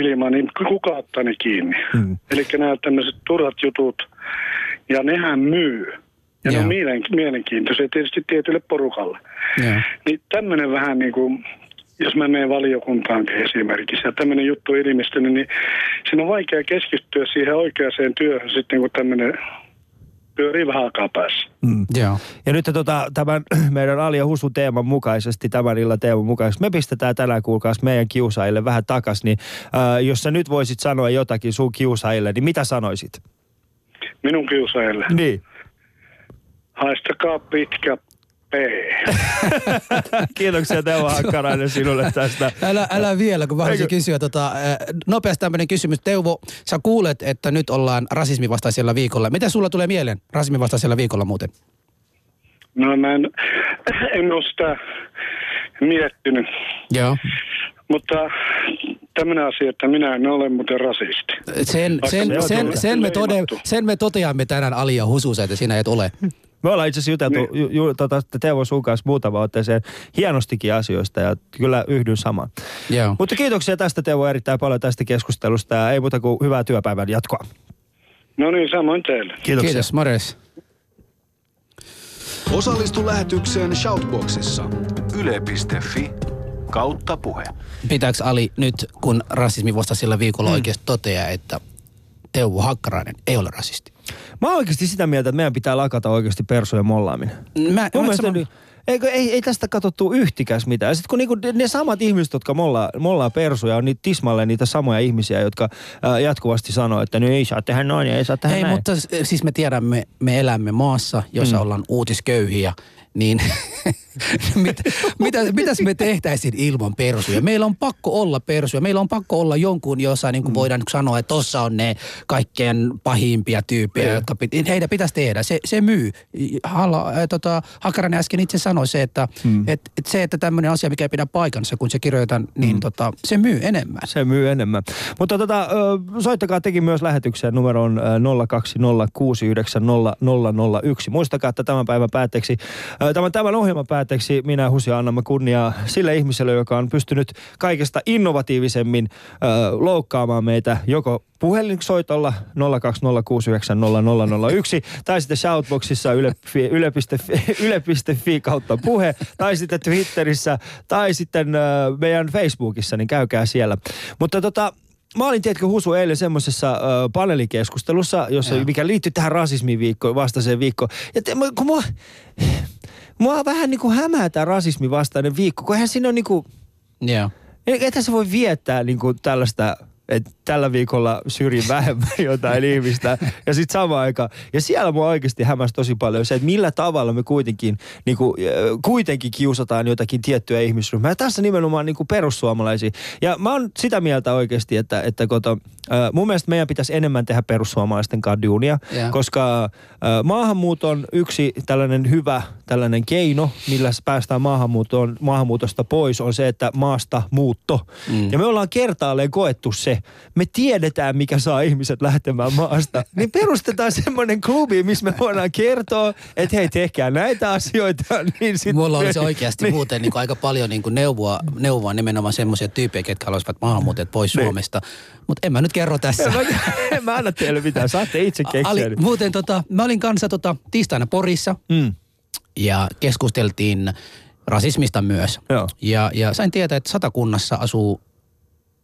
ilmaan, niin kuka ottaa ne kiinni? Mm. Eli nämä tämmöiset turhat jutut, ja nehän myy. Ja ne Joo. on mielen, mielenkiintoisia tietysti tietylle porukalle. Joo. Niin tämmöinen vähän niin kuin, jos mä menen valiokuntaankin esimerkiksi, ja tämmöinen juttu on ilmestynyt, niin siinä on vaikea keskittyä siihen oikeaan työhön sitten, kun tämmöinen pyörii vähän aikaa päässä. Mm. Joo. Ja nyt tota, tämän meidän Ali ja Husu teeman mukaisesti, tämän illan teeman mukaisesti, me pistetään tänään kuulkaas meidän kiusaajille vähän takas, niin äh, jos sä nyt voisit sanoa jotakin sun kiusaajille, niin mitä sanoisit? Minun kiusaajille. Niin. Haistakaa pitkä P. Kiitoksia Teuvo Hakkarainen sinulle tästä. Älä, älä vielä, kun mä haluaisin Eikö- kysyä tota, äh, nopeasti tämmöinen kysymys. Teuvo, sä kuulet, että nyt ollaan rasismivastaisella viikolla. Mitä sulla tulee mieleen rasismivastaisella viikolla muuten? No mä en, en ole sitä miettinyt. Joo. Mutta tämmöinen asia, että minä en ole muuten rasisti. Sen, sen, sen, sen, me tode, leimattu. sen me toteamme tänään Ali ja Hususa, että sinä et ole. Me ollaan itse asiassa juteltu ju, ju, tota, Teuvo sun kanssa muutama otteeseen hienostikin asioista ja kyllä yhdyn samaan. Joo. Mutta kiitoksia tästä Teuvo erittäin paljon tästä keskustelusta ja ei muuta kuin hyvää työpäivän jatkoa. No niin, samoin teille. Kiitoksia. Kiitos, morjes. Osallistu lähetykseen Shoutboxissa. Yle.fi kautta puhe. Pitääkö Ali nyt, kun rasismivastaisella viikolla mm. oikeasti toteaa, että Teuvo Hakkarainen ei ole rasisti. Mä oon oikeasti sitä mieltä, että meidän pitää lakata oikeasti persujen mollaaminen. Mä, Mun mä mielestä Eikö, ei, ei tästä katsottu yhtikäs mitään. Sitten kun niinku ne samat ihmiset, jotka mollaa, mollaa persuja, on niitä tismalleen niitä samoja ihmisiä, jotka ää, jatkuvasti sanoo, että no ei saa tehdä noin ja ei saa tehdä Ei, näin. mutta siis me tiedämme, me elämme maassa, jossa mm. ollaan uutisköyhiä, niin mit, mitä, mitäs me tehtäisiin ilman persuja? Meillä on pakko olla persuja. Meillä on pakko olla jonkun, jossa niin kuin voidaan sanoa, että tossa on ne kaikkein pahimpia tyyppejä, Niin. jotka pit, heidän pitäisi tehdä. Se, se myy. Halla, äh, tota, Hakkarainen äsken itse sanoi se, että mm. et, et se, että tämmöinen asia, mikä ei pidä paikansa, kun se kirjoitetaan, niin mm. tota, se myy enemmän. Se myy enemmän. Mutta tota, soittakaa tekin myös lähetykseen numeroon ö, 020690001. Muistakaa, että tämän päivän päätteeksi, tämän, tämän ohjelman päätteeksi minä ja Husi annamme kunniaa sille ihmiselle, joka on pystynyt kaikesta innovatiivisemmin ö, loukkaamaan meitä joko puhelinsoitolla 020690001 tai sitten shoutboxissa yle.fi, yle.fi, yle.fi kautta puhe tai sitten Twitterissä tai sitten ö, meidän Facebookissa, niin käykää siellä. Mutta tota, Mä olin, tiedätkö, Husu eilen semmoisessa ö, paneelikeskustelussa, jossa, Joo. mikä liittyy tähän rasismin viikkoon, vastaiseen viikkoon. Ja te, mä- kun mua, mua vähän niin kuin hämää tämä rasismin vastainen viikko, kun eihän siinä on niin kuin, Joo. Eihän se voi viettää niin kuin tällaista, että tällä viikolla syrjin vähemmän jotain ihmistä. Ja sitten samaan aikaan. Ja siellä mua oikeasti hämäsi tosi paljon se, että millä tavalla me kuitenkin, niin kuin, äh, kuitenkin kiusataan jotakin tiettyä ihmisryhmää. Ja tässä nimenomaan niin kuin perussuomalaisia. Ja mä oon sitä mieltä oikeasti, että, että koto, äh, mun mielestä meidän pitäisi enemmän tehdä perussuomalaisten kanssa duunia, Joo. koska äh, maahanmuuton yksi tällainen hyvä tällainen keino, millä päästään maahanmuutosta pois, on se, että maasta muutto. Mm. Ja me ollaan kertaalleen koettu se. Me tiedetään, mikä saa ihmiset lähtemään maasta. Niin perustetaan semmoinen klubi, missä me voidaan kertoa, että hei, tehkää näitä asioita. Niin sit Mulla me- olisi oikeasti niin. muuten niin kuin aika paljon niin kuin neuvoa, neuvoa nimenomaan semmoisia tyyppejä, ketkä haluaisivat maahanmuuttajat pois Niin. Suomesta. Mutta en mä nyt kerro tässä. En mä, en mä anna teille mitään, saatte itse keksiä. Ali, muuten tota, mä olin kanssa tota, tiistaina Porissa Mm. ja keskusteltiin rasismista myös. Joo. Ja, ja sain tietää, että satakunnassa asuu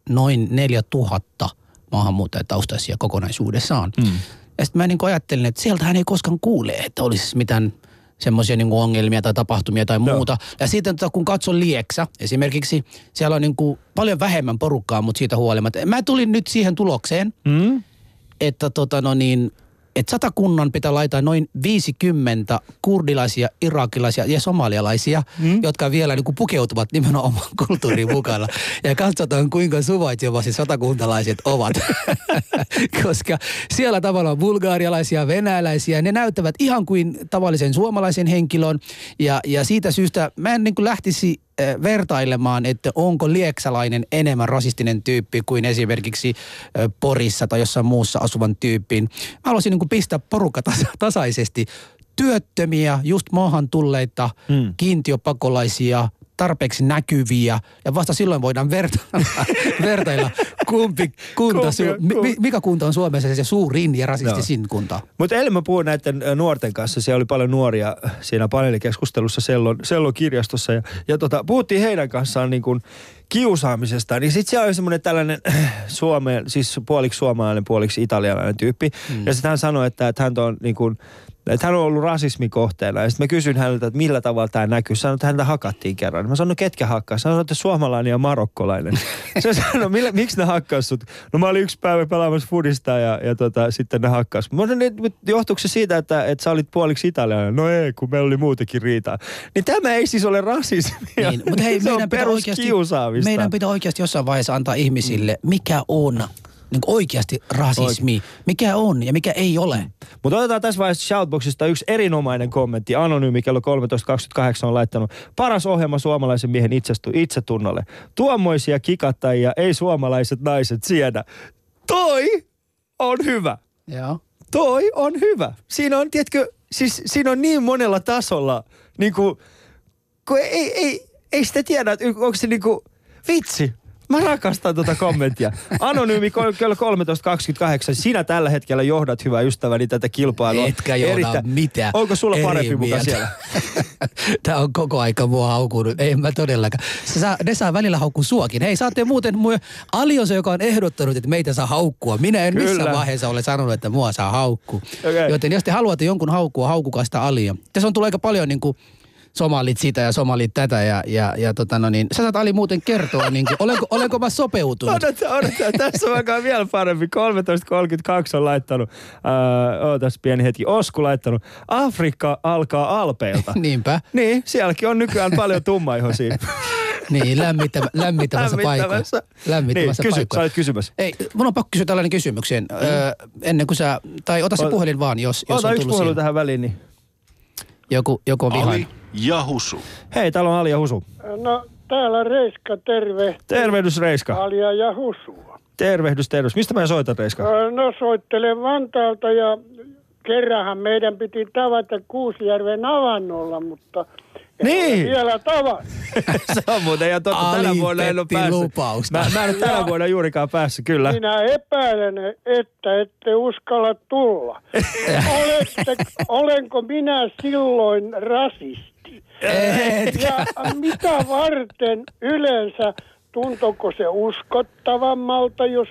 noin 4000 maahanmuuttajataustaisia kokonaisuudessaan. Mm. Ja sitten mä niin ajattelin, että sieltähän ei koskaan kuule, että olisi mitään semmoisia niin ongelmia tai tapahtumia tai muuta. Ja sitten tota, kun katson Lieksä esimerkiksi, siellä on niin kuin paljon vähemmän porukkaa, mutta siitä huolimatta. Mä tulin nyt siihen tulokseen, Mm? että tota no niin, että satakunnan pitää laittaa noin 50 kurdilaisia, irakilaisia ja somalialaisia, mm. jotka vielä niin kuin pukeutuvat nimenomaan oman kulttuuriin mukana. Ja katsotaan, kuinka suvaitsevasti satakuntalaiset ovat. Koska siellä tavallaan bulgaarialaisia, venäläisiä, ne näyttävät ihan kuin tavallisen suomalaisen henkilön. Ja, ja siitä syystä mä en niin kuin lähtisi äh, vertailemaan, että onko lieksalainen enemmän rasistinen tyyppi kuin esimerkiksi äh, Porissa tai jossain muussa asuvan tyyppiin. Mä haluaisin niin kuin pistää porukka tasa- tasaisesti työttömiä, just maahan tulleita, Mm. kiintiöpakolaisia, tarpeeksi näkyviä ja vasta silloin voidaan vertailla, vertailla kumpi kunta, Kumpi kumpi. mi- mikä kunta on Suomessa se suurin ja rasistisin kunta. Mutta eilen mä puhuin näiden nuorten kanssa. Siellä oli paljon nuoria siinä paneelikeskustelussa Sellon, Sellon kirjastossa. Ja, ja tota, puhuttiin heidän kanssaan niin kuin kiusaamisesta. Niin sitten siellä oli semmoinen tällainen Suomeen, siis puoliksi suomalainen, puoliksi italialainen tyyppi. Mm. Ja sitten hän sanoi, että, että hän on niin kuin, että hän on ollut rasismin kohteena. Ja sitten mä kysyin häneltä, että millä tavalla tämä näkyy. Sanoin, että häntä hakattiin kerran. Mä sanoin, no ketkä hakkaa? Sanoin, että suomalainen ja marokkolainen. Se sanoi, millä, miksi ne hakkas sut? No mä olin yksi päivä pelaamassa fudista ja, ja tota, sitten ne hakkas. Mä sanoin, että johtuuko se siitä, että, että sä olit puoliksi italialainen? No ei, kun meillä oli muutenkin riitaa. Niin tämä ei siis ole rasismia. Niin, mutta hei, se on meidän pitää, oikeasti, meidän pitää oikeasti jossain vaiheessa antaa ihmisille, mikä on niin oikeasti rasismi, mikä on ja mikä ei ole. Mutta otetaan tässä vaiheessa Shoutboxista yksi erinomainen kommentti. Anonyymi kello 13.28 on laittanut paras ohjelma suomalaisen miehen itsestu, itsetunnolle. Tuommoisia kikattajia ei suomalaiset naiset siedä. Toi on hyvä. Joo. Toi on hyvä. Siinä on, tiedätkö, siis siinä on niin monella tasolla, niin kuin, kun ei, ei, ei sitä tiedä, että onko se niin kuin, vitsi, Mä rakastan tuota kommenttia. Anonyymi kello 13.28. Sinä tällä hetkellä johdat, hyvä ystäväni, tätä kilpailua. Etkä johda mitään. Onko sulla Eri parempi muka siellä? Tää on koko aika mua haukunut. Ei mä todellakaan. Se saa, ne saa välillä haukkua suakin. Hei, saatte muuten mua Ali on se, joka on ehdottanut, että meitä saa haukkua. Minä en Kyllä. missään vaiheessa ole sanonut, että mua saa haukkua. Okei. Joten jos te haluatte jonkun haukkua, haukukaa sitä Alia. Tässä on tullut aika paljon niin kuin somalit sitä ja somalit tätä ja, ja, ja tota no niin, sä saat Ali muuten kertoa, niin kuin, olenko, olenko mä sopeutunut? Odota, odota. Tässä on vielä parempi. 13.32 on laittanut. Äh, ootas pieni hetki. Osku laittanut. Afrikka alkaa alpeilta. Niinpä. niin, sielläkin on nykyään paljon tummaihoisia. Niin, lämmittävä, lämmittävässä paikassa. Lämmittävässä. Lämmittävässä niin, kysy, sä olit kysymässä. Ei, mun on pakko kysyä tällainen kysymykseen. Öö, ennen kuin sä, tai ota se puhelin vaan, jos, jos Ota on yksi puhelu siihen. tähän väliin. Niin. Joku, joku on vihainen. Ali ja Husu. Hei, täällä on Ali ja Husu. No täällä Reiska, terve. Tervehdys Reiska. Alia ja Husua. Tervehdys, tervehdys. Mistä mä soitan Reiska? No soittelen Vantaalta ja kerranhan meidän piti tavata Kuusijärven avannolla, mutta Niin. vielä tavannut. Se on muuten ihan totta. Tänä vuonna en ole päässyt. lupausta. Mä, mä en ole tänä vuonna juurikaan päässyt, kyllä. Minä epäilen, että ette uskalla tulla. Olette, olenko minä silloin rasisti? Et. Ja mitä varten yleensä, tuntuuko se uskottavammalta, jos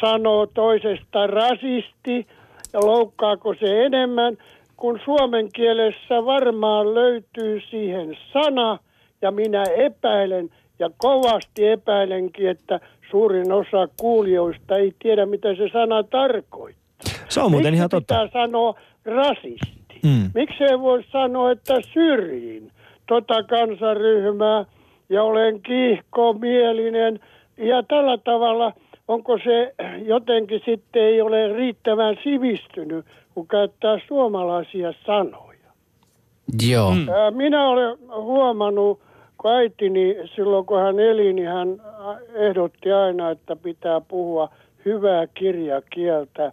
sanoo toisesta rasisti ja loukkaako se enemmän, kun suomen kielessä varmaan löytyy siihen sana ja minä epäilen ja kovasti epäilenkin, että suurin osa kuulijoista ei tiedä, mitä se sana tarkoittaa. Se on muuten Miksi ihan totta. pitää sanoa rasisti? Mm. Miksi ei voi sanoa, että syrjin tota kansaryhmää ja olen kiihkomielinen ja tällä tavalla onko se jotenkin sitten ei ole riittävän sivistynyt, kun käyttää suomalaisia sanoja. Joo. Mm. Minä olen huomannut, kun äitini silloin kun hän eli, niin hän ehdotti aina, että pitää puhua hyvää kirjakieltä.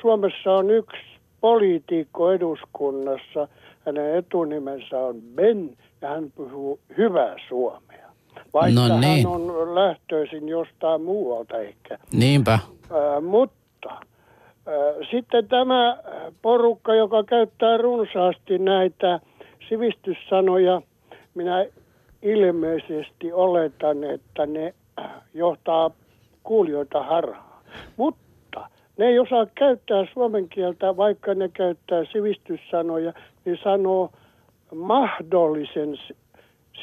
Suomessa on yksi poliitikko eduskunnassa, hänen etunimensä on Ben ja hän puhuu hyvää suomea. Vaikka No niin. hän on lähtöisin jostain muualta ehkä. Niinpä. Ää, mutta sitten tämä porukka, joka käyttää runsaasti näitä sivistyssanoja, minä ilmeisesti oletan, että ne äh, johtaa kuulijoita harhaan. Mutta ne ei osaa käyttää suomen kieltä, vaikka ne käyttää sivistyssanoja, niin sanoo mahdollisen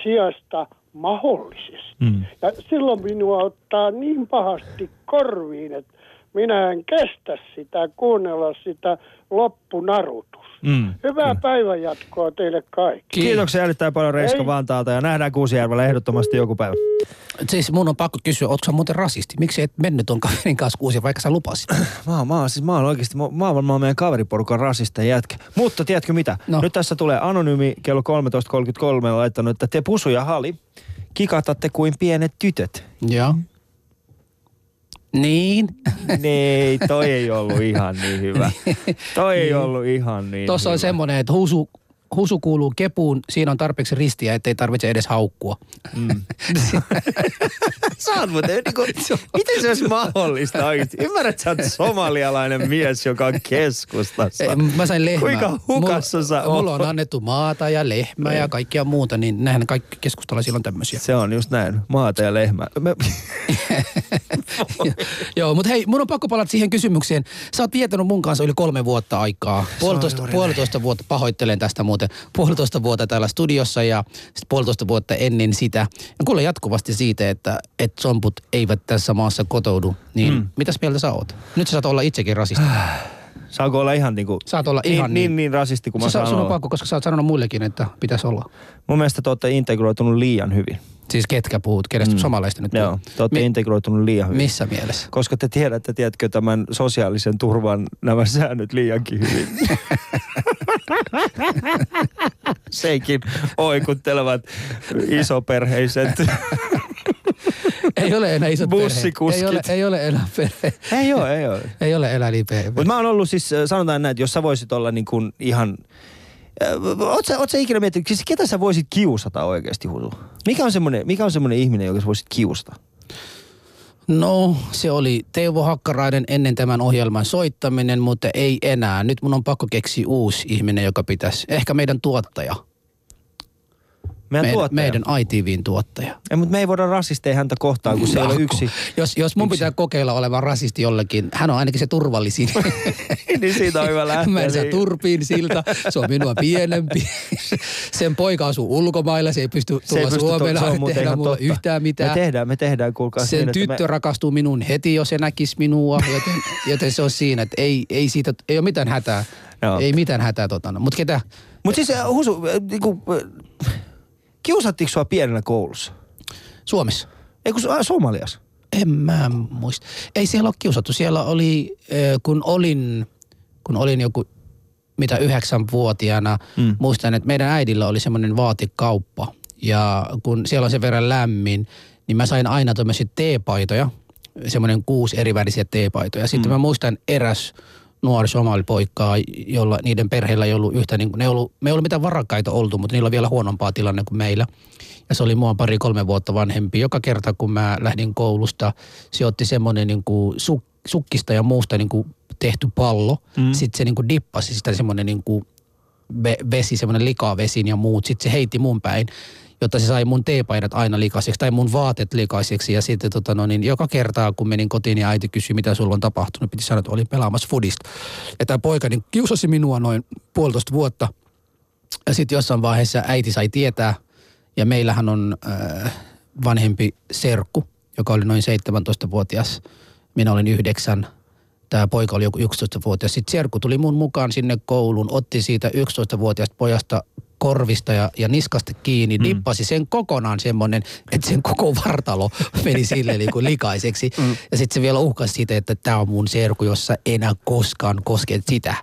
sijasta mahdollisesti. Mm. Ja silloin minua ottaa niin pahasti korviin, että minä en kestä sitä, kuunnella sitä loppunarutusta. Mm. Hyvää päivänjatkoa teille kaikki. Kiitoksia erittäin paljon Reiska Ei. Vantaalta ja nähdään Kuusijärvellä ehdottomasti joku päivä. Siis mun on pakko kysyä, ootko sä muuten rasisti? Miksi et mennyt ton kaverin kanssa kuusi, vaikka sä lupasit? Mä oon, mä oon, siis mä oon oikeasti, mä, mä oon varmaan meidän kaveriporukan rasista jätkä. Mutta tiedätkö mitä? No. Nyt tässä tulee anonyymi kello 13.33 on laittanut, että te Pusu ja Hali kikatatte kuin pienet tytöt. Joo. Niin. Nei, toi ei ollut ihan niin hyvä. Toi ei ollut ihan niin Tuossa on semmoinen, että husu, husu kuuluu kepuun, siinä on tarpeeksi ristiä, ettei tarvitse edes haukkua. Mm. Sä oot muuten, niin kuin, miten se olisi mahdollista oikeasti? Ymmärrät, että sä oot somalialainen mies, joka on keskustassa. Ei, Mä sain lehmää. Kuinka hukassa mulla, sä Mulla oot? on annettu maata ja lehmää ja kaikkia muuta, niin nähän kaikki keskustalaisilla on tämmöisiä. Se on just näin, maata ja lehmä. Me, Joo, mutta hei, mun on pakko palata siihen kysymykseen. Sä oot vietänyt mun kanssa yli kolme vuotta aikaa. Puolitoista, puolitoista vuotta, pahoittelen tästä muuten, puolitoista vuotta täällä studiossa ja sitten puolitoista vuotta ennen sitä. Ja kuulen jatkuvasti siitä, että, että somput eivät tässä maassa kotoudu. Niin mm. mitäs mieltä sä oot? Nyt sä saat olla itsekin rasisti. saako olla ihan niinku, Saat olla ihan niin, niin. niin, niin rasisti kuin mä saan sun on pakko, koska sä oot sanonut muillekin, että pitäisi olla. Mun mielestä te olette integroitunut liian hyvin. Siis ketkä puhut, kenestä mm. somalaista nyt Joo, te olette Mi- integroitunut liian hyvin. Missä mielessä? Koska te tiedätte, tiedätkö, tämän sosiaalisen turvan nämä säännöt liiankin hyvin. Seikin oikuttelevat isoperheiset. Ei ole enää isot. Bussikuskit. Ei ole, ei ole enää perhe. ei ole, ei ole. Ei ole enää niin perhe. Mutta mä oon ollut siis, äh, sanotaan näin, että jos sä voisit olla niin kuin ihan... Äh, Oot sä, oot sä ikinä miettinyt, siis ketä sä voisit kiusata oikeasti, Husu? Mikä on semmoinen, mikä on semmoinen ihminen, joka sä voisit kiusata? No, se oli Teuvo Hakkarainen ennen tämän ohjelman soittaminen, mutta ei enää. Nyt mun on pakko keksiä uusi ihminen, joka pitäisi. Ehkä meidän tuottaja. Meidän, meidän, tuottaja. meidän ITVn tuottaja. Ei, mutta me ei voida rasisteja häntä kohtaan, kun se ei ole yksi. Jos, jos mun pitää kokeilla olevan rasisti jollekin, hän on ainakin se turvallisin. niin siitä on hyvä lähteä. Mä en saa niin. turpiin siltä, se on minua pienempi. Sen poika asuu ulkomailla, se ei pysty Se ei tulla pysty Suomeen to- se on tehdä mulle totta. yhtään mitään. Me tehdään, me tehdään, kuulkaa. Sen niin, tyttö me, rakastuu minuun heti, jos se näkisi minua, joten, joten se on siinä, että ei, ei siitä, ei ole mitään hätää. Joo. Ei mitään hätää totana. Mutta ketä? Mutta siis äh, Husu, äh, niinku, äh, kiusattiinko sua pienenä koulussa? Suomessa? Ei kun äh, Somaliassa. En mä muista. Ei siellä ole kiusattu. Siellä oli, kun olin, kun olin joku mitä yhdeksänvuotiaana, mm. muistan, että meidän äidillä oli semmoinen vaatikauppa. Ja kun siellä on sen verran lämmin, niin mä sain aina tämmöisiä teepaitoja, semmoinen kuusi erivärisiä teepaitoja. Sitten mm. mä muistan eräs nuori somalipoikkaa, jolla niiden perheillä ei ollut yhtä, niin kuin, ne ei ollut, me ei ollut mitään varakkaita oltu, mutta niillä on vielä huonompaa tilanne kuin meillä. Ja se oli mua pari-kolme vuotta vanhempi. Joka kerta, kun mä lähdin koulusta, se otti semmoinen niin kuin suk, sukkista ja muusta niin kuin tehty pallo. Mm. Sitten se niin kuin dippasi sitä semmoinen niin kuin ve- vesi, semmoinen likavesi ja muut. Sitten se heitti mun päin, jotta se sai mun teepaidat aina likaiseksi tai mun vaatet likaiseksi. Ja sitten tota no niin, joka kertaa, kun menin kotiin ja äiti kysyi, mitä sulla on tapahtunut, piti sanoa, että olin pelaamassa fudista. Ja tämä poika niin kiusasi minua noin puolitoista vuotta. Ja sitten jossain vaiheessa äiti sai tietää, ja meillähän on äh, vanhempi serkku, joka oli noin 17-vuotias. Minä olin yhdeksän. Tämä poika oli joku 11-vuotias. Sitten serkku tuli mun mukaan sinne kouluun, otti siitä 11-vuotiaasta pojasta korvista ja, ja niskasta kiinni, mm. dippasi sen kokonaan semmoinen, että sen koko vartalo meni sille niin kuin likaiseksi. Mm. Ja sitten se vielä uhkasi siitä, että tämä on mun serku, jossa enää koskaan kosket sitä.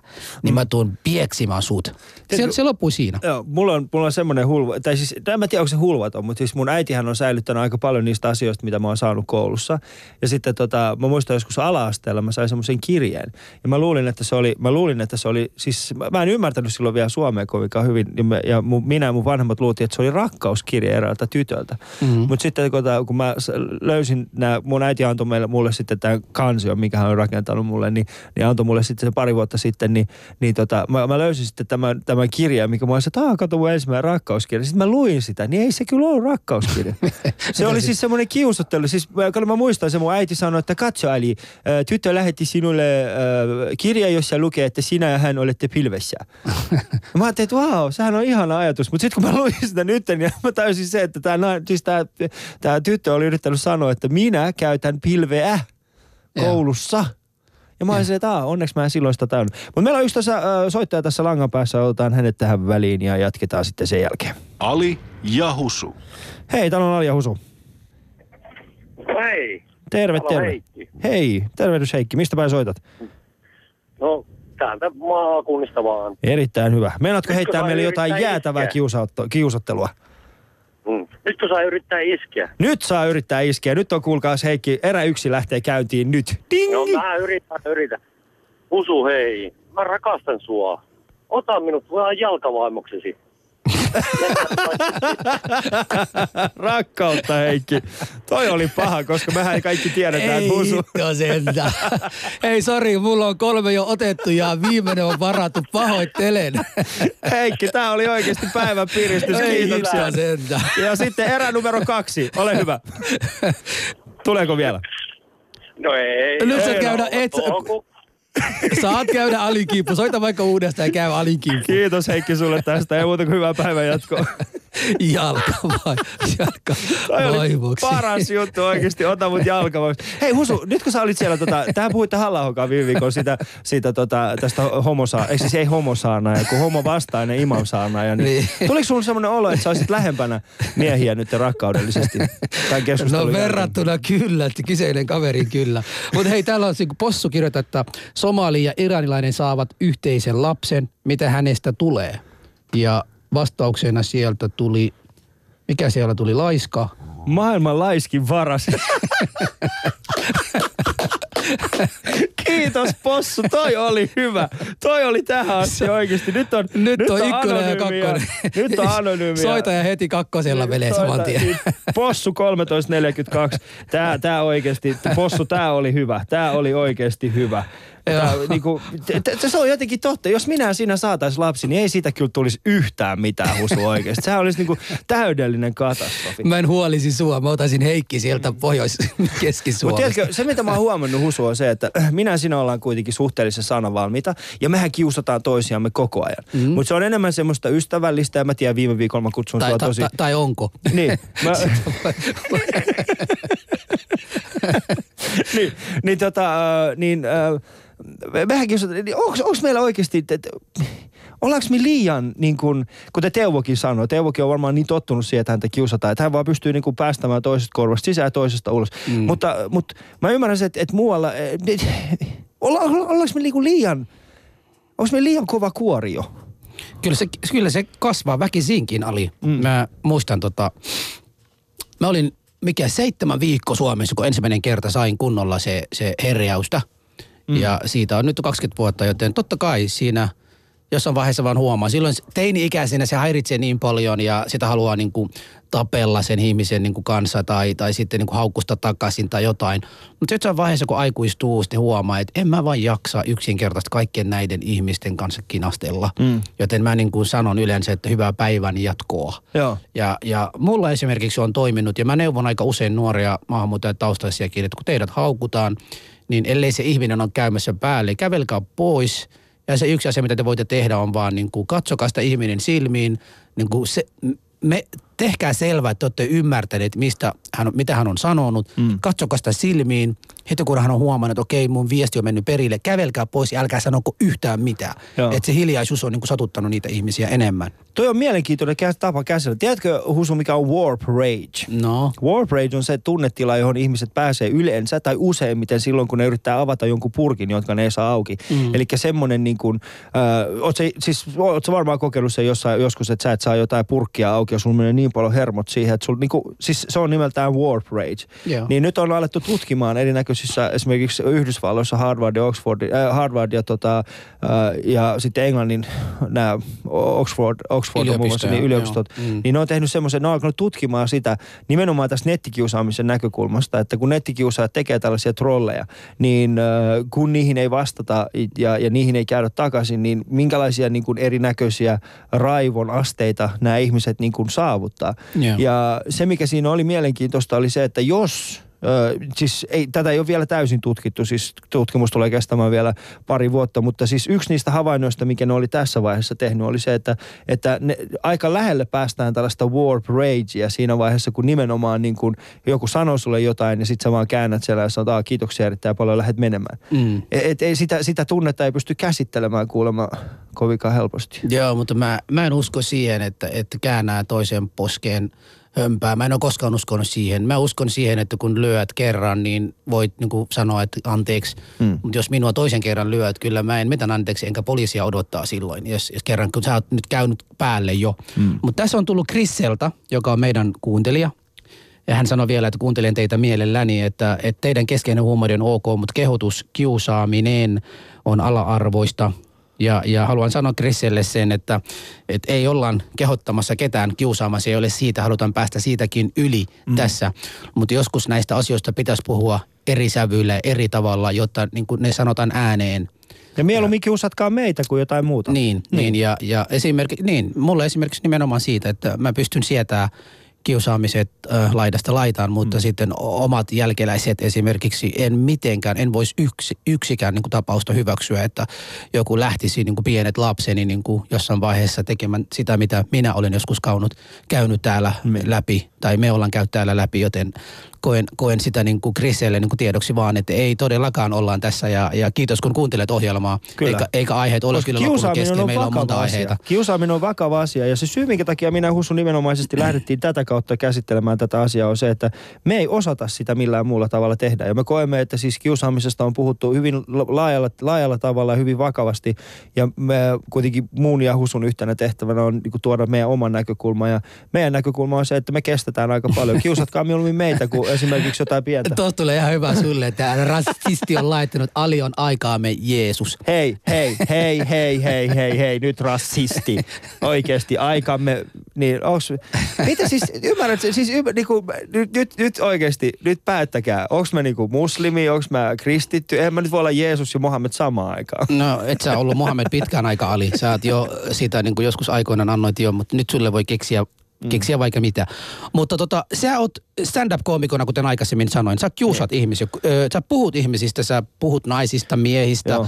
Niin mä tuun pieksimään sut. Se, se loppui siinä. Joo, mulla on, mulla on semmoinen hulva, tai siis, en mä tiedä onko se hulvaton, mutta siis mun äitihän on säilyttänyt aika paljon niistä asioista, mitä mä oon saanut koulussa. Ja sitten tota, mä muistan joskus ala-asteella mä sain semmoisen kirjeen. Ja mä luulin, että se oli, mä luulin, että se oli, siis mä, mä en ymmärtänyt silloin vielä suomea kovinkaan hyvin. Ja, mä, ja mun, minä ja mun vanhemmat luultiin, että se oli rakkauskirje eräältä tytöltä. Mm-hmm. Mutta sitten kun, tää, kun mä löysin nämä, mun äiti antoi meille, mulle sitten tämän kansion, mikä hän on rakentanut mulle, niin, niin antoi mulle sitten se pari vuotta sitten, niin, niin tota, mä, mä löysin sitten tämän, tämän kirjan, mikä mä olisin, että aah, kato mun ensimmäinen rakkauskirja. Sitten mä luin sitä, niin ei se kyllä ole rakkauskirja. se oli siis semmoinen kiusottelu. Siis mä, kun mä muistan, se mun äiti sanoi, että katso Ali, ää, tyttö lähetti sinulle ää, kirja, jossa lukee, että sinä ja hän olette pilvessä. mä ajattelin, että vau, sehän on ihana ajatus. Mutta sitten kun mä luin sitä nyt, niin mä täysin se, että tämä siis tää, tää tyttö oli yrittänyt sanoa, että minä käytän pilveä koulussa. Ja mä olisin, että aah, onneksi mä en silloin sitä täynnä. Mutta meillä on yksi tässä, äh, soittaja tässä langan päässä, otetaan hänet tähän väliin ja jatketaan sitten sen jälkeen. Ali ja Husu. Hei, täällä on Alja Husu. Hei. Terve, on terve. Heikki. Hei, tervehdys Heikki. Mistä päin soitat? No, täältä maakunnista vaan. Erittäin hyvä. Meinaatko heittää meille jotain jäätävää iskeä? kiusautto- kiusottelua? Mm. Nyt kun saa yrittää iskeä. Nyt saa yrittää iskeä. Nyt on kuulkaas Heikki, erä yksi lähtee käyntiin nyt. Ding! No mä yritän, yritän. Usu hei, mä rakastan sua. Ota minut vaan jalkavaimoksesi. Rakkautta Heikki. Toi oli paha, koska mehän kaikki tiedetään, Ei että Husu... sentään. Ei sori, mulla on kolme jo otettu ja viimeinen on varattu. Pahoittelen. Heikki, tää oli oikeasti päivän piristys. Ei Kiitoksia. sentään. Ja sitten erä numero kaksi. Ole hyvä. Tuleeko vielä? No ei. Nyt ei, sä käydä, no, et Saat käydä alikimppu. Soita vaikka uudestaan ja käy alikimppu. Kiitos Heikki sulle tästä. Ei muuta kuin hyvää päivän jatkoa. Jalka vai, jalka vaivoksi. paras juttu oikeasti, ota mut jalkavaksi. Hei Husu, nyt kun sä olit siellä, tota, tähän puhuitte halla viime viikolla siitä, siitä tota, tästä homosa, ei siis ei homosaana, kun homo vastainen imamsaana. Ja niin. Niin. Tuliko sun semmoinen olo, että sä olisit lähempänä miehiä nyt rakkaudellisesti? Tai No verrattuna kyllä, että kyseinen kaveri kyllä. Mutta hei, täällä on possu kirjoittaa, että somali ja iranilainen saavat yhteisen lapsen, mitä hänestä tulee. Ja vastauksena sieltä tuli, mikä siellä tuli, laiska. Maailman laiskin varas. Kiitos Possu, toi oli hyvä. Toi oli tähän asti oikeasti. Nyt on, Nyt, nyt on, ykkönen ja kakkonen. Nyt on anonyymiä. Soita ja heti kakkosella menee saman tien. Possu 1342. Tää, tää oikeesti, Possu, tää oli hyvä. Tää oli oikeesti hyvä. T- t- se on jotenkin totta. Jos minä ja sinä saatais lapsi, niin ei siitä kyllä tulisi yhtään mitään husu oikeesti. Sehän olisi niinku täydellinen katastrofi. Mä en huolisi sua, mä otaisin Heikki sieltä pohjois Mutta Keski-Suomesta. tiedätkö, se mitä mä oon huomannut Husu on se, että minä ja sinä ollaan kuitenkin suhteellisen sanavalmiita ja mehän kiusataan toisiamme koko ajan. Mm. Mutta se on enemmän semmoista ystävällistä ja mä tiedän viime viikolla mä kutsun tai, sua ta, tosi... ta, tai onko? Niin, mä... niin, niin tota, äh, niin äh, mehän kiusataan, niin onks meillä oikeasti, että ollaanko me liian, niin kuin, kuten Teuvokin sanoi, Teuvokin on varmaan niin tottunut siihen, että häntä kiusataan, että hän vaan pystyy niin kuin päästämään toisesta korvasta sisään ja toisesta ulos. Mm. Mutta, mutta mä ymmärrän se, että, että muualla, eh, olla, ollaanko me niin liian, onko me liian kova kuori jo? Kyllä se, kyllä se kasvaa väkisinkin, Ali. Mm. Mä muistan tota, mä olin mikä seitsemän viikko Suomessa, kun ensimmäinen kerta sain kunnolla se, se herjausta. Mm. Ja siitä on nyt 20 vuotta, joten totta kai siinä jossain vaiheessa vaan huomaa. Silloin teini-ikäisenä se häiritsee niin paljon ja sitä haluaa niin kuin tapella sen ihmisen niin kuin kanssa tai, tai sitten niin kuin haukkusta takaisin tai jotain. Mutta jossain vaiheessa, kun aikuistuu, sitten huomaa, että en mä vaan jaksa yksinkertaisesti kaikkien näiden ihmisten kanssa kinastella. Mm. Joten mä niin kuin sanon yleensä, että hyvää päivän jatkoa. Joo. Ja, ja mulla esimerkiksi on toiminut, ja mä neuvon aika usein nuoria maahanmuuttajataustaisiakin, että kun teidät haukutaan, niin ellei se ihminen on käymässä päälle, kävelkää pois. Ja se yksi asia, mitä te voitte tehdä, on vaan niin kuin katsokaa sitä ihminen silmiin, niin kuin se, me, tehkää selvää, että te olette ymmärtäneet, mistä hän, mitä hän on sanonut. Mm. Katsokaa sitä silmiin. Heti kun hän on huomannut, että okei, mun viesti on mennyt perille, kävelkää pois ja älkää sanoko yhtään mitään. Että se hiljaisuus on niin kuin satuttanut niitä ihmisiä enemmän. Toi on mielenkiintoinen tapa käsitellä. Tiedätkö Husu, mikä on warp rage? No, Warp rage on se tunnetila, johon ihmiset pääsee yleensä tai useimmiten silloin, kun ne yrittää avata jonkun purkin, jotka ne ei saa auki. Mm. Eli semmoinen niin kuin, äh, oot sä, siis, oot sä varmaan kokeillut sen jossain, joskus, että sä et saa jotain purkkia auki ja sulla menee niin paljon hermot siihen, että sul, niin kuin, siis se on nimeltään warp rage. Joo. Niin nyt on alettu tutkimaan erinäköisissä, esimerkiksi Yhdysvalloissa Harvard ja Oxford, äh, Harvard ja, tota, äh, ja sitten Englannin nämä Oxford, Oxford on muun muassa, niin yliopistot, joo. Mm. niin ne on tehnyt semmoisen, ne on alkanut tutkimaan sitä nimenomaan tästä nettikiusaamisen näkökulmasta, että kun nettikiusaajat tekee tällaisia trolleja, niin äh, kun niihin ei vastata ja, ja niihin ei käydä takaisin, niin minkälaisia niin kuin erinäköisiä raivon asteita nämä ihmiset niin kuin saavuttaa. Joo. Ja se, mikä siinä oli mielenkiintoista, oli se, että jos Ö, siis ei, tätä ei ole vielä täysin tutkittu, siis tutkimus tulee kestämään vielä pari vuotta, mutta siis yksi niistä havainnoista, mikä ne oli tässä vaiheessa tehnyt, oli se, että, että ne, aika lähelle päästään tällaista warp ragea siinä vaiheessa, kun nimenomaan niin kun joku sanoo sulle jotain ja sitten sä vaan käännät siellä ja sanot, "Aa, kiitoksia erittäin paljon, lähdet menemään. Mm. Et, et, ei sitä, sitä tunnetta ei pysty käsittelemään kuulemma kovinkaan helposti. Joo, mutta mä, mä en usko siihen, että, että käännää toisen poskeen hömpää. Mä en ole koskaan uskonut siihen. Mä uskon siihen, että kun lyöt kerran, niin voit niin kuin sanoa, että anteeksi. Mm. Mutta jos minua toisen kerran lyöt, kyllä mä en mitään anteeksi, enkä poliisia odottaa silloin, jos, jos kerran, kun sä oot nyt käynyt päälle jo. Mm. Mutta tässä on tullut Krisseltä, joka on meidän kuuntelija. Ja hän sanoi vielä, että kuuntelen teitä mielelläni, että, että teidän keskeinen huumori on ok, mutta kehotus, kiusaaminen on ala-arvoista. Ja, ja haluan sanoa Chriselle sen, että, että ei olla kehottamassa ketään kiusaamassa, ei ole siitä, halutaan päästä siitäkin yli mm. tässä. Mutta joskus näistä asioista pitäisi puhua eri sävyillä, eri tavalla, jotta niin kuin ne sanotaan ääneen. Ja mieluummin kiusatkaa meitä kuin jotain muuta. Niin, niin. niin ja, ja esimerkiksi, niin, mulle esimerkiksi nimenomaan siitä, että mä pystyn sietämään kiusaamiset äh, laidasta laitaan, mutta mm. sitten omat jälkeläiset esimerkiksi en mitenkään, en voisi yksi, yksikään niin kuin tapausta hyväksyä, että joku lähtisi niin kuin pienet lapseni niin kuin jossain vaiheessa tekemään sitä, mitä minä olen joskus kaunut, käynyt täällä mm. läpi, tai me ollaan käynyt täällä läpi, joten koen, koen sitä niin kuin Chriselle niin kuin tiedoksi vaan, että ei todellakaan ollaan tässä, ja, ja kiitos kun kuuntelet ohjelmaa, Kyllä. eikä, eikä aiheet ole Koska kyllä loppunut kesken, on meillä on monta vakava aiheita. asia. Kiusaaminen on vakava asia ja se syy, minkä takia minä ja Husu nimenomaisesti lähdettiin tätä kautta käsittelemään tätä asiaa on se, että me ei osata sitä millään muulla tavalla tehdä. Ja me koemme, että siis kiusaamisesta on puhuttu hyvin laajalla, laajalla tavalla, hyvin vakavasti. Ja me kuitenkin muun ja Husun yhtenä tehtävänä on niin tuoda meidän oman näkökulma. Ja meidän näkökulma on se, että me kestetään aika paljon. Kiusatkaa mieluummin meitä kuin esimerkiksi jotain pientä. Tuosta tulee ihan hyvä sulle, että rasisti on laittanut Ali on aikaamme Jeesus. Hei, hei, hei, hei, hei, hei, hei, nyt rasisti. Oikeasti aikamme, niin onks, mitä siis, ymmärrät, siis ymmär, niinku, nyt, nyt, nyt oikeasti, nyt päättäkää, onks mä niinku muslimi, onks mä kristitty, eihän mä nyt voi olla Jeesus ja Mohammed samaan aikaan. No et sä ollut Mohammed pitkään aika Ali. Sä oot jo sitä niin kuin joskus aikoinaan annoit jo, mutta nyt sulle voi keksiä Mm. keksiä vaikka mitä. Mutta tota, sä oot stand-up-koomikona, kuten aikaisemmin sanoin. Sä kiusat Niin. ihmisiä. Sä puhut ihmisistä, sä puhut naisista, miehistä. Joo.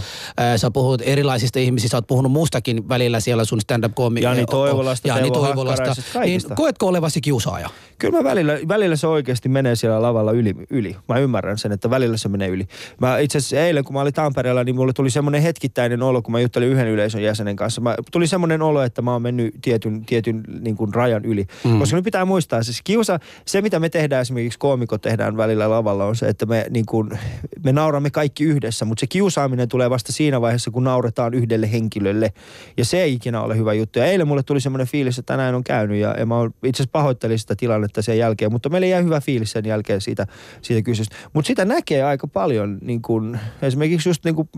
Sä puhut erilaisista ihmisistä. Sä oot puhunut muustakin välillä siellä sun stand-up-koomi... Jani Toivolasta, Jani Toivolasta. Niin koetko olevasi kiusaaja? Kyllä mä välillä, välillä se oikeasti menee siellä lavalla yli, yli. Mä ymmärrän sen, että välillä se menee yli. Mä itse asiassa eilen, kun mä olin Tampereella, niin mulle tuli semmoinen hetkittäinen olo, kun mä juttelin yhden yleisön jäsenen kanssa. Mä, tuli semmoinen olo, että mä oon mennyt tietyn, tietyn niin kuin rajan yli. Mm. Koska nyt pitää muistaa, siis kiusa, se mitä me tehdään esimerkiksi koomikot tehdään välillä lavalla on se, että me, niin kuin, me nauramme kaikki yhdessä, mutta se kiusaaminen tulee vasta siinä vaiheessa, kun nauretaan yhdelle henkilölle. Ja se ei ikinä ole hyvä juttu. Ja eilen mulle tuli semmoinen fiilis, että tänään on käynyt ja, ja mä itse asiassa pahoittelin sitä tilannetta sen jälkeen, mutta meillä jäi hyvä fiilis sen jälkeen siitä, siitä kysymystä. Mutta sitä näkee aika paljon, niin kuin, esimerkiksi just niin kuin,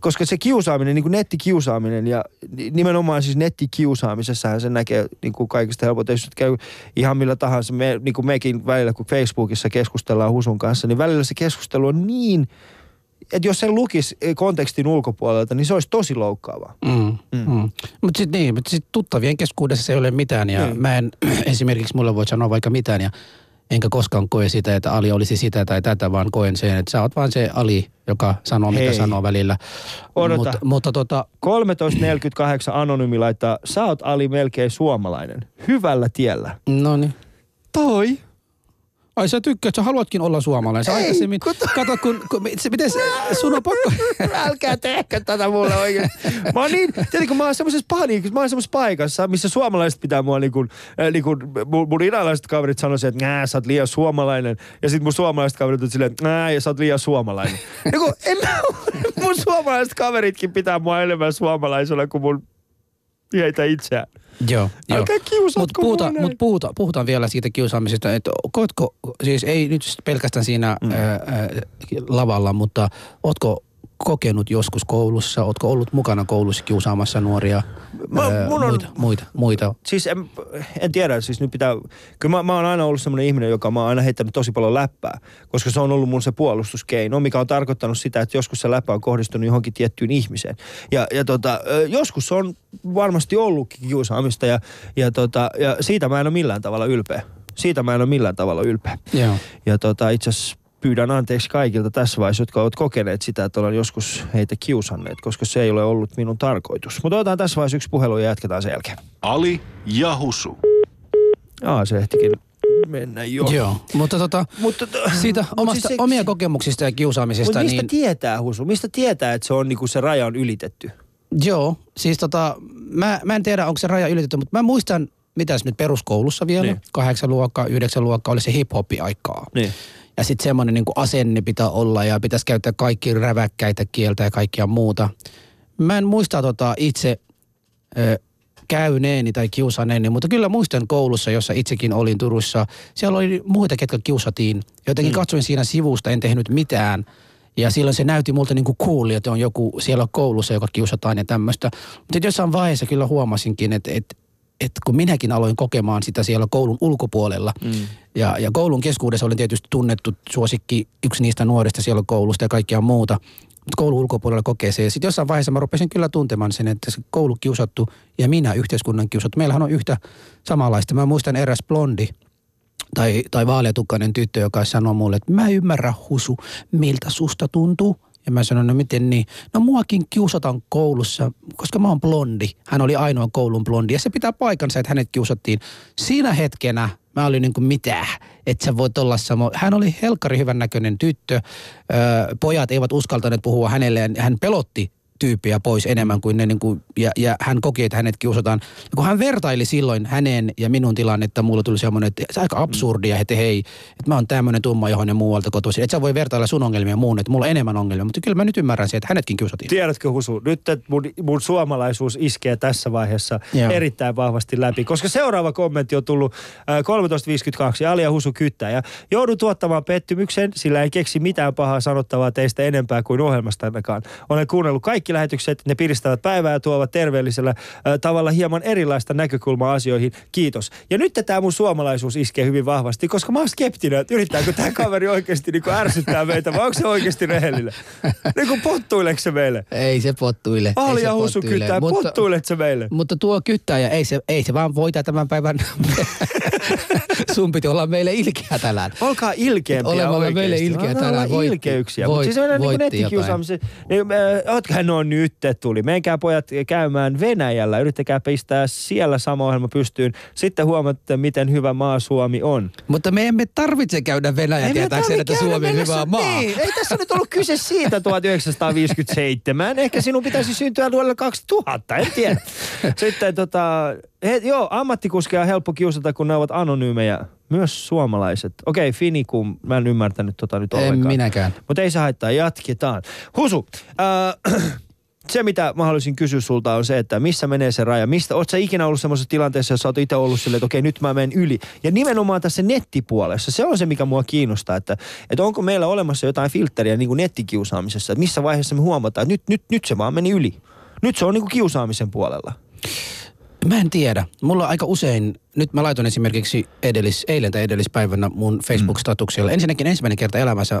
koska se kiusaaminen, niin kuin nettikiusaaminen ja ni- nimenomaan siis nettikiusaamisessahan se näkee niin kuin kaikista helpoiten, nyt käy ihan millä tahansa, me, niin kuin mekin välillä, kun Facebookissa keskustellaan Husun kanssa, niin välillä se keskustelu on niin, että jos sen lukisi kontekstin ulkopuolelta, niin se olisi tosi loukkaavaa. Mm. Mm. Mm. Mutta sitten niin, mutta sit tuttavien keskuudessa se ei ole mitään ja Niin. mä en esimerkiksi mulle voi sanoa vaikka mitään ja enkä koskaan koe sitä, että Ali olisi sitä tai tätä, vaan koen sen, että sä oot vaan se Ali, joka sanoo mitä Hei. sanoo välillä. Odota. Mutta, mutta tota, 13.48 Anonymi laittaa, sä oot Ali melkein suomalainen. Hyvällä tiellä. no niin. Toi. Ai sä tykkäät, sä haluatkin olla suomalainen. Sä Ei, aikaisemmin, kun to- kato kun, kun se, miten se, sun on pakko. Älkää tehkö tätä mulle oikein. Mä oon niin, tiedätkö, mä oon semmoisessa paniikissa, mä oon semmoisessa paikassa, missä suomalaiset pitää mua niin kuin, äh, niin kuin mun, mun iranilaiset kaverit sanoisivat, että nää, sä oot liian suomalainen. Ja sit mun suomalaiset kaverit on silleen, että nää, ja sä oot liian suomalainen. niin kuin, en mä, mun suomalaiset kaveritkin pitää mua enemmän suomalaisena kuin mun heitä itseään. Joo. Älkää kiusatko Mutta näin. mut puhutaan, puhutaan vielä siitä kiusaamisesta, että koetko, siis ei nyt pelkästään siinä mm. ää, ää, lavalla, mutta ootko kokenut joskus koulussa, ootko ollut mukana koulussa kiusaamassa nuoria, Mä- ää, mun on- muita, muita, muita? Siis en, en tiedä, siis nyt pitää, kyllä mä, mä oon aina ollut semmoinen ihminen, joka mä oon aina heittänyt tosi paljon läppää, koska se on ollut mun se puolustuskeino, mikä on tarkoittanut sitä, että joskus se läppä on kohdistunut johonkin tiettyyn ihmiseen. Ja, ja tota, joskus on varmasti ollutkin kiusaamista ja, ja, tota, ja siitä mä en ole millään tavalla ylpeä. Siitä mä en ole millään tavalla ylpeä. Joo. Ja tota, itse asiassa pyydän anteeksi kaikilta tässä vaiheessa, jotka ovat kokeneet sitä, että olen joskus heitä kiusanneet, koska se ei ole ollut minun tarkoitus. Mutta otetaan tässä vaiheessa yksi puhelu ja jatketaan sen jälkeen. Ali ja Husu. Aa, se ehtikin mennä jo. Joo, mutta tota, Mutta to, siitä omasta, siis se- omia kokemuksista ja kiusaamisesta, Mutta mistä niin tietää, Husu? Mistä tietää, että se on niinku se raja on ylitetty? joo, siis tota, mä, mä en tiedä onko se raja ylitetty, mutta mä muistan, mitäs nyt peruskoulussa vielä, Niin. niin. kahdeksan luokkaa, yhdeksän luokkaa oli se hip-hopi-aikaa. Niin. Ja sitten semmoinen niin asenne pitää olla ja pitäisi käyttää kaikki räväkkäitä kieltä ja kaikkia muuta. Mä en muista tota itse ö, käyneeni tai kiusaneeni, mutta kyllä muistan koulussa, jossa itsekin olin Turussa. Siellä oli muita, ketkä kiusatiin. Jotenkin mm. katsoin siinä sivusta, en tehnyt mitään. Ja silloin se näytti multa niin kuin cool, että on joku siellä koulussa, joka kiusataan ja tämmöistä. Mutta jossain vaiheessa kyllä huomasinkin, että, että että kun minäkin aloin kokemaan sitä siellä koulun ulkopuolella, mm. ja, ja koulun keskuudessa olin tietysti tunnettu suosikki yksi niistä nuorista siellä koulusta ja kaikkia muuta, mutta koulun ulkopuolella kokee se. Ja sitten jossain vaiheessa mä rupesin kyllä tuntemaan sen, että se koulu kiusattu ja minä yhteiskunnan kiusattu. Meillähän on yhtä samanlaista. Mä muistan eräs blondi, tai, tai vaaleatukkainen tyttö, joka sanoi mulle, että mä ymmärrän Husu, miltä susta tuntuu. Ja mä sanoin, no miten niin? No muakin kiusataan koulussa, koska mä oon blondi. Hän oli ainoa koulun blondi ja se pitää paikansa, että hänet kiusattiin. Siinä hetkenä mä olin niin kuin mitä, että sä voit olla samo. Hän oli helkkari hyvän näköinen tyttö. Öö, pojat eivät uskaltaneet puhua hänelle ja hän pelotti tyyppiä pois enemmän kuin ne, niin kuin, ja, ja hän koki, että hänet kiusataan. Ja kun hän vertaili silloin hänen ja minun tilannetta, mulla tuli semmoinen, että se on aika absurdia, että hei, että mä oon tämmöinen tumma johonen muualta kotoisin. Että sä voi vertailla sun ongelmia muun, että mulla on enemmän ongelmia. Mutta kyllä mä nyt ymmärrän sen, että hänetkin kiusatiin. Tiedätkö Husu, nyt että mun, mun suomalaisuus iskee tässä vaiheessa Joo. erittäin vahvasti läpi, koska seuraava kommentti on tullut äh, 13.52 Alia Husu kyttää ja joudun tuottamaan pettymyksen, sillä en keksi mitään pahaa sanottavaa teistä enempää kuin ohjelmasta ainakaan. Olen kuunnellut kaikki lähetykset, ne piristävät päivää ja tuovat terveellisellä äh, tavalla hieman erilaista näkökulmaa asioihin. Kiitos. Ja nyt tämä mun suomalaisuus iskee hyvin vahvasti, koska mä oon skeptinen, että yrittääkö tämä kaveri oikeasti niin ärsyttää meitä vai onko se oikeasti rehellinen? Niin kuin pottuileeko se meille? Ei se pottuile. Alia se Husu kyttää, Mutta- pottuilet se meille? Mutta tuo kyttäjä, ei se, ei se vaan voita tämän päivän. Sun piti olla meille ilkeä tänään. Olkaa ilkeämpiä Olemme meille ilkeä tänään. Voitti- ilkeyksiä. voit- Mutta siis niin voitti nettikiusaamisen. Niin, äh, ootkohan no nyt tuli. Menkää pojat käymään Venäjällä. Yrittäkää pistää siellä sama ohjelma pystyyn. Sitten huomaatte, miten hyvä maa Suomi on. Mutta me emme tarvitse käydä Venäjä tietääkseen, että Suomi on hyvä maa. Niin, ei tässä nyt ollut kyse siitä 1957. Ehkä sinun pitäisi syntyä vuodelle 2000, en tiedä. Sitten tota, he, joo, ammattikuskeja on helppo kiusata, kun ne ovat anonyymejä. Myös suomalaiset. Okei, Finikum, mä en ymmärtänyt tota nyt En ollenkaan. minäkään. Mutta ei se haittaa, jatketaan. Husu, äh, se mitä mä haluaisin kysyä sulta on se, että missä menee se raja? Mistä, oot sä ikinä ollut semmoisessa tilanteessa, jossa oot itse ollut silleen, että okei nyt mä menen yli. Ja nimenomaan tässä nettipuolessa, se on se mikä mua kiinnostaa, että, että onko meillä olemassa jotain filtteriä niin kuin nettikiusaamisessa, että missä vaiheessa me huomataan, että nyt, nyt, nyt se vaan meni yli. Nyt se on niin kuin kiusaamisen puolella. Mä en tiedä. Mulla aika usein, nyt mä laitoin esimerkiksi edellis, eilen tai edellispäivänä mun Facebook-statuksella. Ensinnäkin ensimmäinen kerta elämässä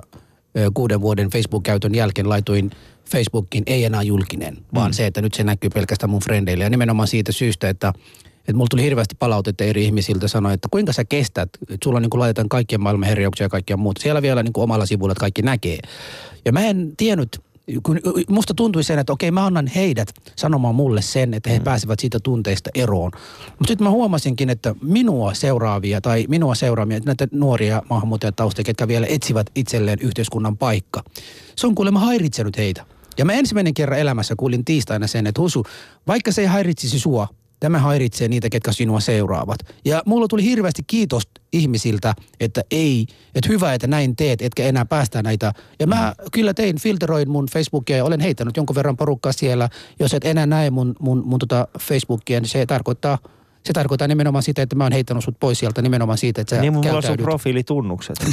kuuden vuoden Facebook-käytön jälkeen laitoin Facebookin ei enää julkinen, vaan se, että nyt se näkyy pelkästään mun frendeille. Ja nimenomaan siitä syystä, että että mulla tuli hirveästi palautetta eri ihmisiltä sanoa, että kuinka sä kestät, että sulla niin kuin laitetaan kaikkien maailman herjauksia ja kaikkia muuta. Siellä vielä niin kuin omalla sivulla, että kaikki näkee. Ja mä en tiennyt, kun musta tuntui sen, että okei mä annan heidät sanomaan mulle sen, että he mm. pääsevät siitä tunteista eroon. Mutta sitten mä huomasinkin, että minua seuraavia tai minua seuraavia, näitä nuoria maahanmuuttajataustia, ketkä vielä etsivät itselleen yhteiskunnan paikka. Se on kuulemma häiritsenyt heitä. Ja mä ensimmäinen kerran elämässä kuulin tiistaina sen, että Husu, vaikka se ei häiritsisi sua, Tämä häiritsee niitä, ketkä sinua seuraavat. Ja mulla tuli hirveästi kiitos ihmisiltä, että ei, että hyvä, että näin teet, etkä enää päästä näitä. Ja mä kyllä tein, filteroin mun Facebookia ja olen heittänyt jonkun verran porukkaa siellä. Jos et enää näe mun, mun, mun tota Facebookia, niin se tarkoittaa, se tarkoittaa nimenomaan sitä, että mä oon heittänyt sut pois sieltä nimenomaan siitä, että sä niin mulla on sun profiilitunnukset.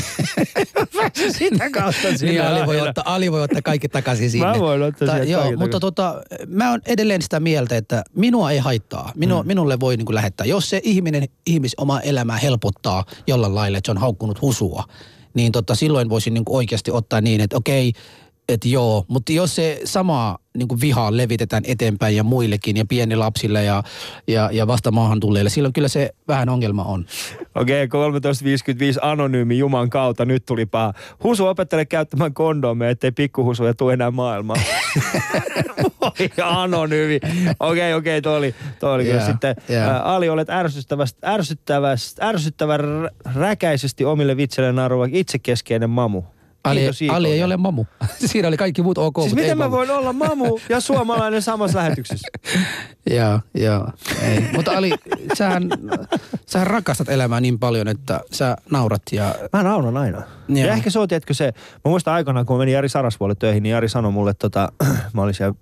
Sitä kautta Niin, sinne Ali voi, ottaa, Ali voi ottaa kaikki takaisin sinne. Mä voin ottaa sieltä joo, kaikki mutta tota, mä oon edelleen sitä mieltä, että minua ei haittaa. Minu, mm. Minulle voi niin lähettää. Jos se ihminen ihmis oma elämää helpottaa jollain lailla, että se on haukkunut husua, niin tota, silloin voisin niin oikeasti ottaa niin, että okei, että joo, mutta jos se sama niin vihaa levitetään eteenpäin ja muillekin ja pieni lapsille ja, ja, ja vasta maahan tulleille, silloin kyllä se vähän ongelma on. Okei, okay, 13.55 anonyymi Juman kautta, nyt tuli paha. Husu opettele käyttämään kondomeja, ettei pikkuhusuja tule enää maailmaan. Voi anonyymi. Okei, okay, okei, okay, toi oli, toi oli kyllä Joo, sitten. joo. Ää, Ali, olet ärsyttävästi, ärsyttävästi, ärsyttävän rä- räkäisesti omille vitselle naruva itsekeskeinen mamu. Ali. Ali ei ole mamu. Siinä oli kaikki muut ok, Siis miten mä mamu. voin olla mamu ja suomalainen samassa lähetyksessä? Joo, joo. Ei. Mutta Ali, sähän, sähän rakastat elämää niin paljon, että sä naurat ja... Mä nauran aina. Ja Joo. ehkä se on, tiedätkö se, mä muistan aikanaan, kun mä menin Jari Sarasvuolle töihin, niin Jari sanoi mulle, tota, mä olin siellä,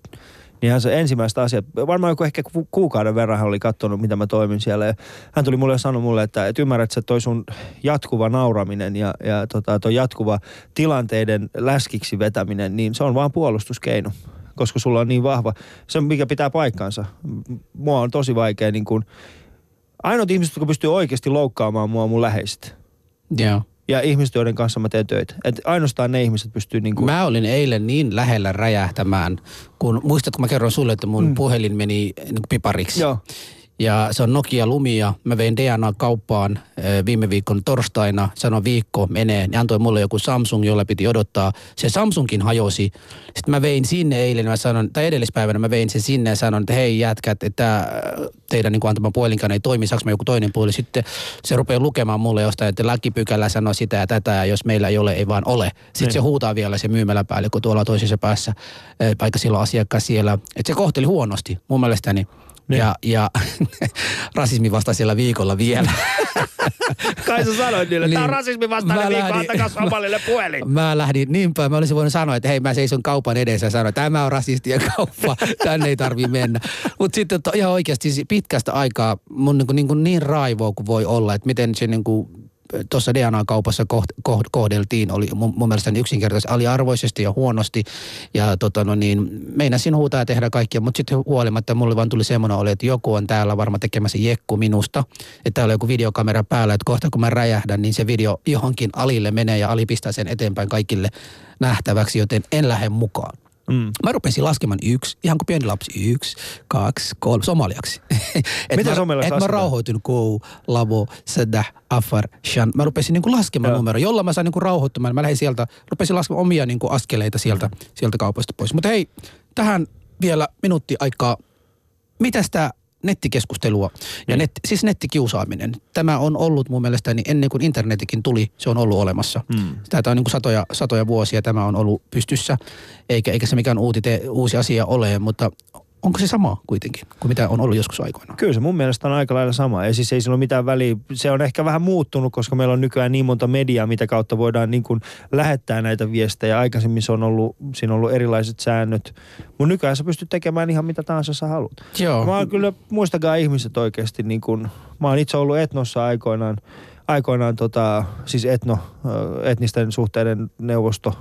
niin hän se ensimmäistä asiaa, varmaan joku ehkä ku- kuukauden verran hän oli katsonut, mitä mä toimin siellä. Ja hän tuli mulle ja sanoi mulle, että, että ymmärrät sä, toi sun jatkuva nauraminen ja, ja tota, toi jatkuva tilanteiden läskiksi vetäminen, niin se on vaan puolustuskeino koska sulla on niin vahva, se mikä pitää paikkaansa. M- Mua on tosi vaikea niin kuin, ainoat ihmiset, jotka pystyy oikeasti loukkaamaan mua on mun läheiset Joo. Ja ihmiset, joiden kanssa mä teen töitä. Et ainoastaan ne ihmiset pystyy niinku... Mä olin eilen niin lähellä räjähtämään, kun muistatko mä kerron sulle, että mun mm. puhelin meni niin pipariksi. Joo. Ja se on Nokia Lumia. Mä vein DNA-kauppaan ö, viime viikon torstaina. Sanoin viikko menee. Ne antoi mulle joku Samsung, jolla piti odottaa. Se Samsungkin hajosi. Sitten mä vein sinne eilen. Mä sanoin, tai edellispäivänä mä vein sen sinne ja sanoin, että hei jätkät, että äh, teidän niin antama puhelinkaan ei toimi. Saanko mä joku toinen puoli? Sitten se rupeaa lukemaan mulle jostain, että lakipykälä sanoo sitä ja tätä. Ja jos meillä ei ole, ei vaan ole. Sitten se huutaa vielä se myymäläpäällikkö tuolla toisessa päässä, ö, vaikka sillä on asiakas siellä. Että se kohteli huonosti mun mielestäni. Ja, ja rasismin vastaisella viikolla vielä. Kai sä sanoit niille, että tämä on Niin. rasismin vastainen Mä viikko, lähdin- antakaa somalille puhelin. Mä lähdin niinpä, mä olisin voinut sanoa, että hei mä seison kaupan edessä ja sanoin, että tämä on rasistien kauppa, tänne ei tarvi mennä. Mutta sitten ihan oikeasti siis pitkästä aikaa mun niin, kuin, niin, kuin niin raivoa kuin voi olla, että miten se niin kuin tuossa DNA-kaupassa kohdeltiin, oli mun, mun yksinkertaisesti aliarvoisesti ja huonosti. Ja tota, no niin, meinasin huutaa tehdä kaikkia, mutta sitten huolimatta mulle vaan tuli semmoinen oli, että joku on täällä varmaan tekemässä jekku minusta. Että täällä on joku videokamera päällä, että kohta kun mä räjähdän, niin se video johonkin alille menee ja Ali pistää sen eteenpäin kaikille nähtäväksi, joten en lähde mukaan. Mm. Mä rupesin laskemaan yksi, ihan kuin pieni lapsi, yksi, kaksi, kolme, somaliaksi. et Miten mä, somaliaksi et mä rauhoitun, kou, lavo, sedah, afar, shan. Mä rupesin niinku laskemaan Joo. numero, jolla mä sain niinku rauhoittumaan. Mä lähdin sieltä, rupesin laskemaan omia niinku askeleita sieltä, sieltä kaupasta pois. Mutta hei, tähän vielä minuutti aikaa. Mitäs tämä nettikeskustelua ja net, siis nettikiusaaminen. Tämä on ollut mun mielestäni ennen kuin internetikin tuli, se on ollut olemassa. Mm. Tätä on niin kuin satoja, satoja vuosia tämä on ollut pystyssä, eikä, eikä se mikään uutite, uusi asia ole, mutta onko se sama kuitenkin kuin mitä on ollut joskus aikoinaan? Kyllä se mun mielestä on aika lailla sama. Ja siis ei sillä ole mitään väliä. Se on ehkä vähän muuttunut, koska meillä on nykyään niin monta mediaa, mitä kautta voidaan niin kuin lähettää näitä viestejä. Aikaisemmin se on ollut, siinä on ollut erilaiset säännöt. Mutta nykyään sä pystyt tekemään ihan mitä tahansa sä haluat. Joo. Mä oon kyllä, muistakaa ihmiset oikeasti, niin kun, mä oon itse ollut Etnossa aikoinaan, aikoinaan tota, siis etno, etnisten suhteiden neuvosto,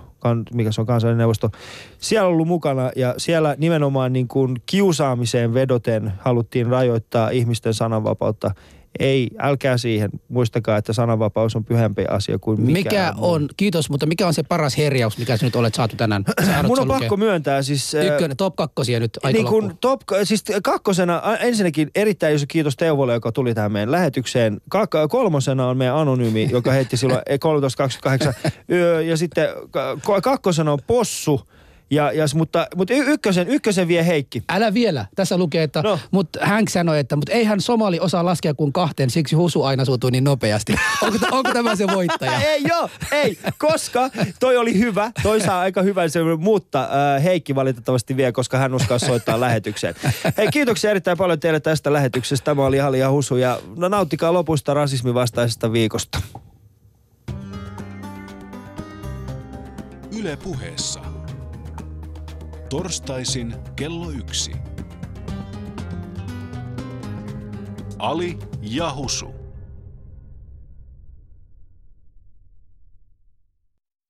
mikä se on kansallinen neuvosto, siellä ollut mukana ja siellä nimenomaan niin kuin kiusaamiseen vedoten haluttiin rajoittaa ihmisten sananvapautta. Ei, älkää siihen. Muistakaa, että sananvapaus on pyhempi asia kuin mikään Mikä muu. on, kiitos, mutta mikä on se paras herjaus, mikä sä nyt olet saatu tänään? Mun on lukea? pakko myöntää siis... ö, Ykkönen, top kakkosia nyt aika niin kuin top, siis kakkosena, ensinnäkin erittäin iso kiitos Teuvolle, joka tuli tähän meidän lähetykseen. Kak- kolmosena on meidän anonyymi, joka heitti silloin 13.28. Yö, ja sitten ka- kakkosena on Possu, ja, ja, mutta, mutta y- ykkösen, ykkösen vie Heikki. Älä vielä. Tässä lukee, että No. mutta Hank sanoi, että mutta eihän somali osaa laskea kuin kahteen, siksi husu aina suutuu niin nopeasti. onko, t- onko tämä se voittaja? Ei joo, ei, koska toi oli hyvä, toi saa aika hyvän se, mutta äh, Heikki valitettavasti vie, koska hän uskaa soittaa lähetykseen. Hei, kiitoksia erittäin paljon teille tästä lähetyksestä. Tämä oli Hali ja Husu ja no, nauttikaa lopusta rasismin vastaisesta viikosta. Yle puheessa. Torstaisin kello yksi. Ali ja Husu.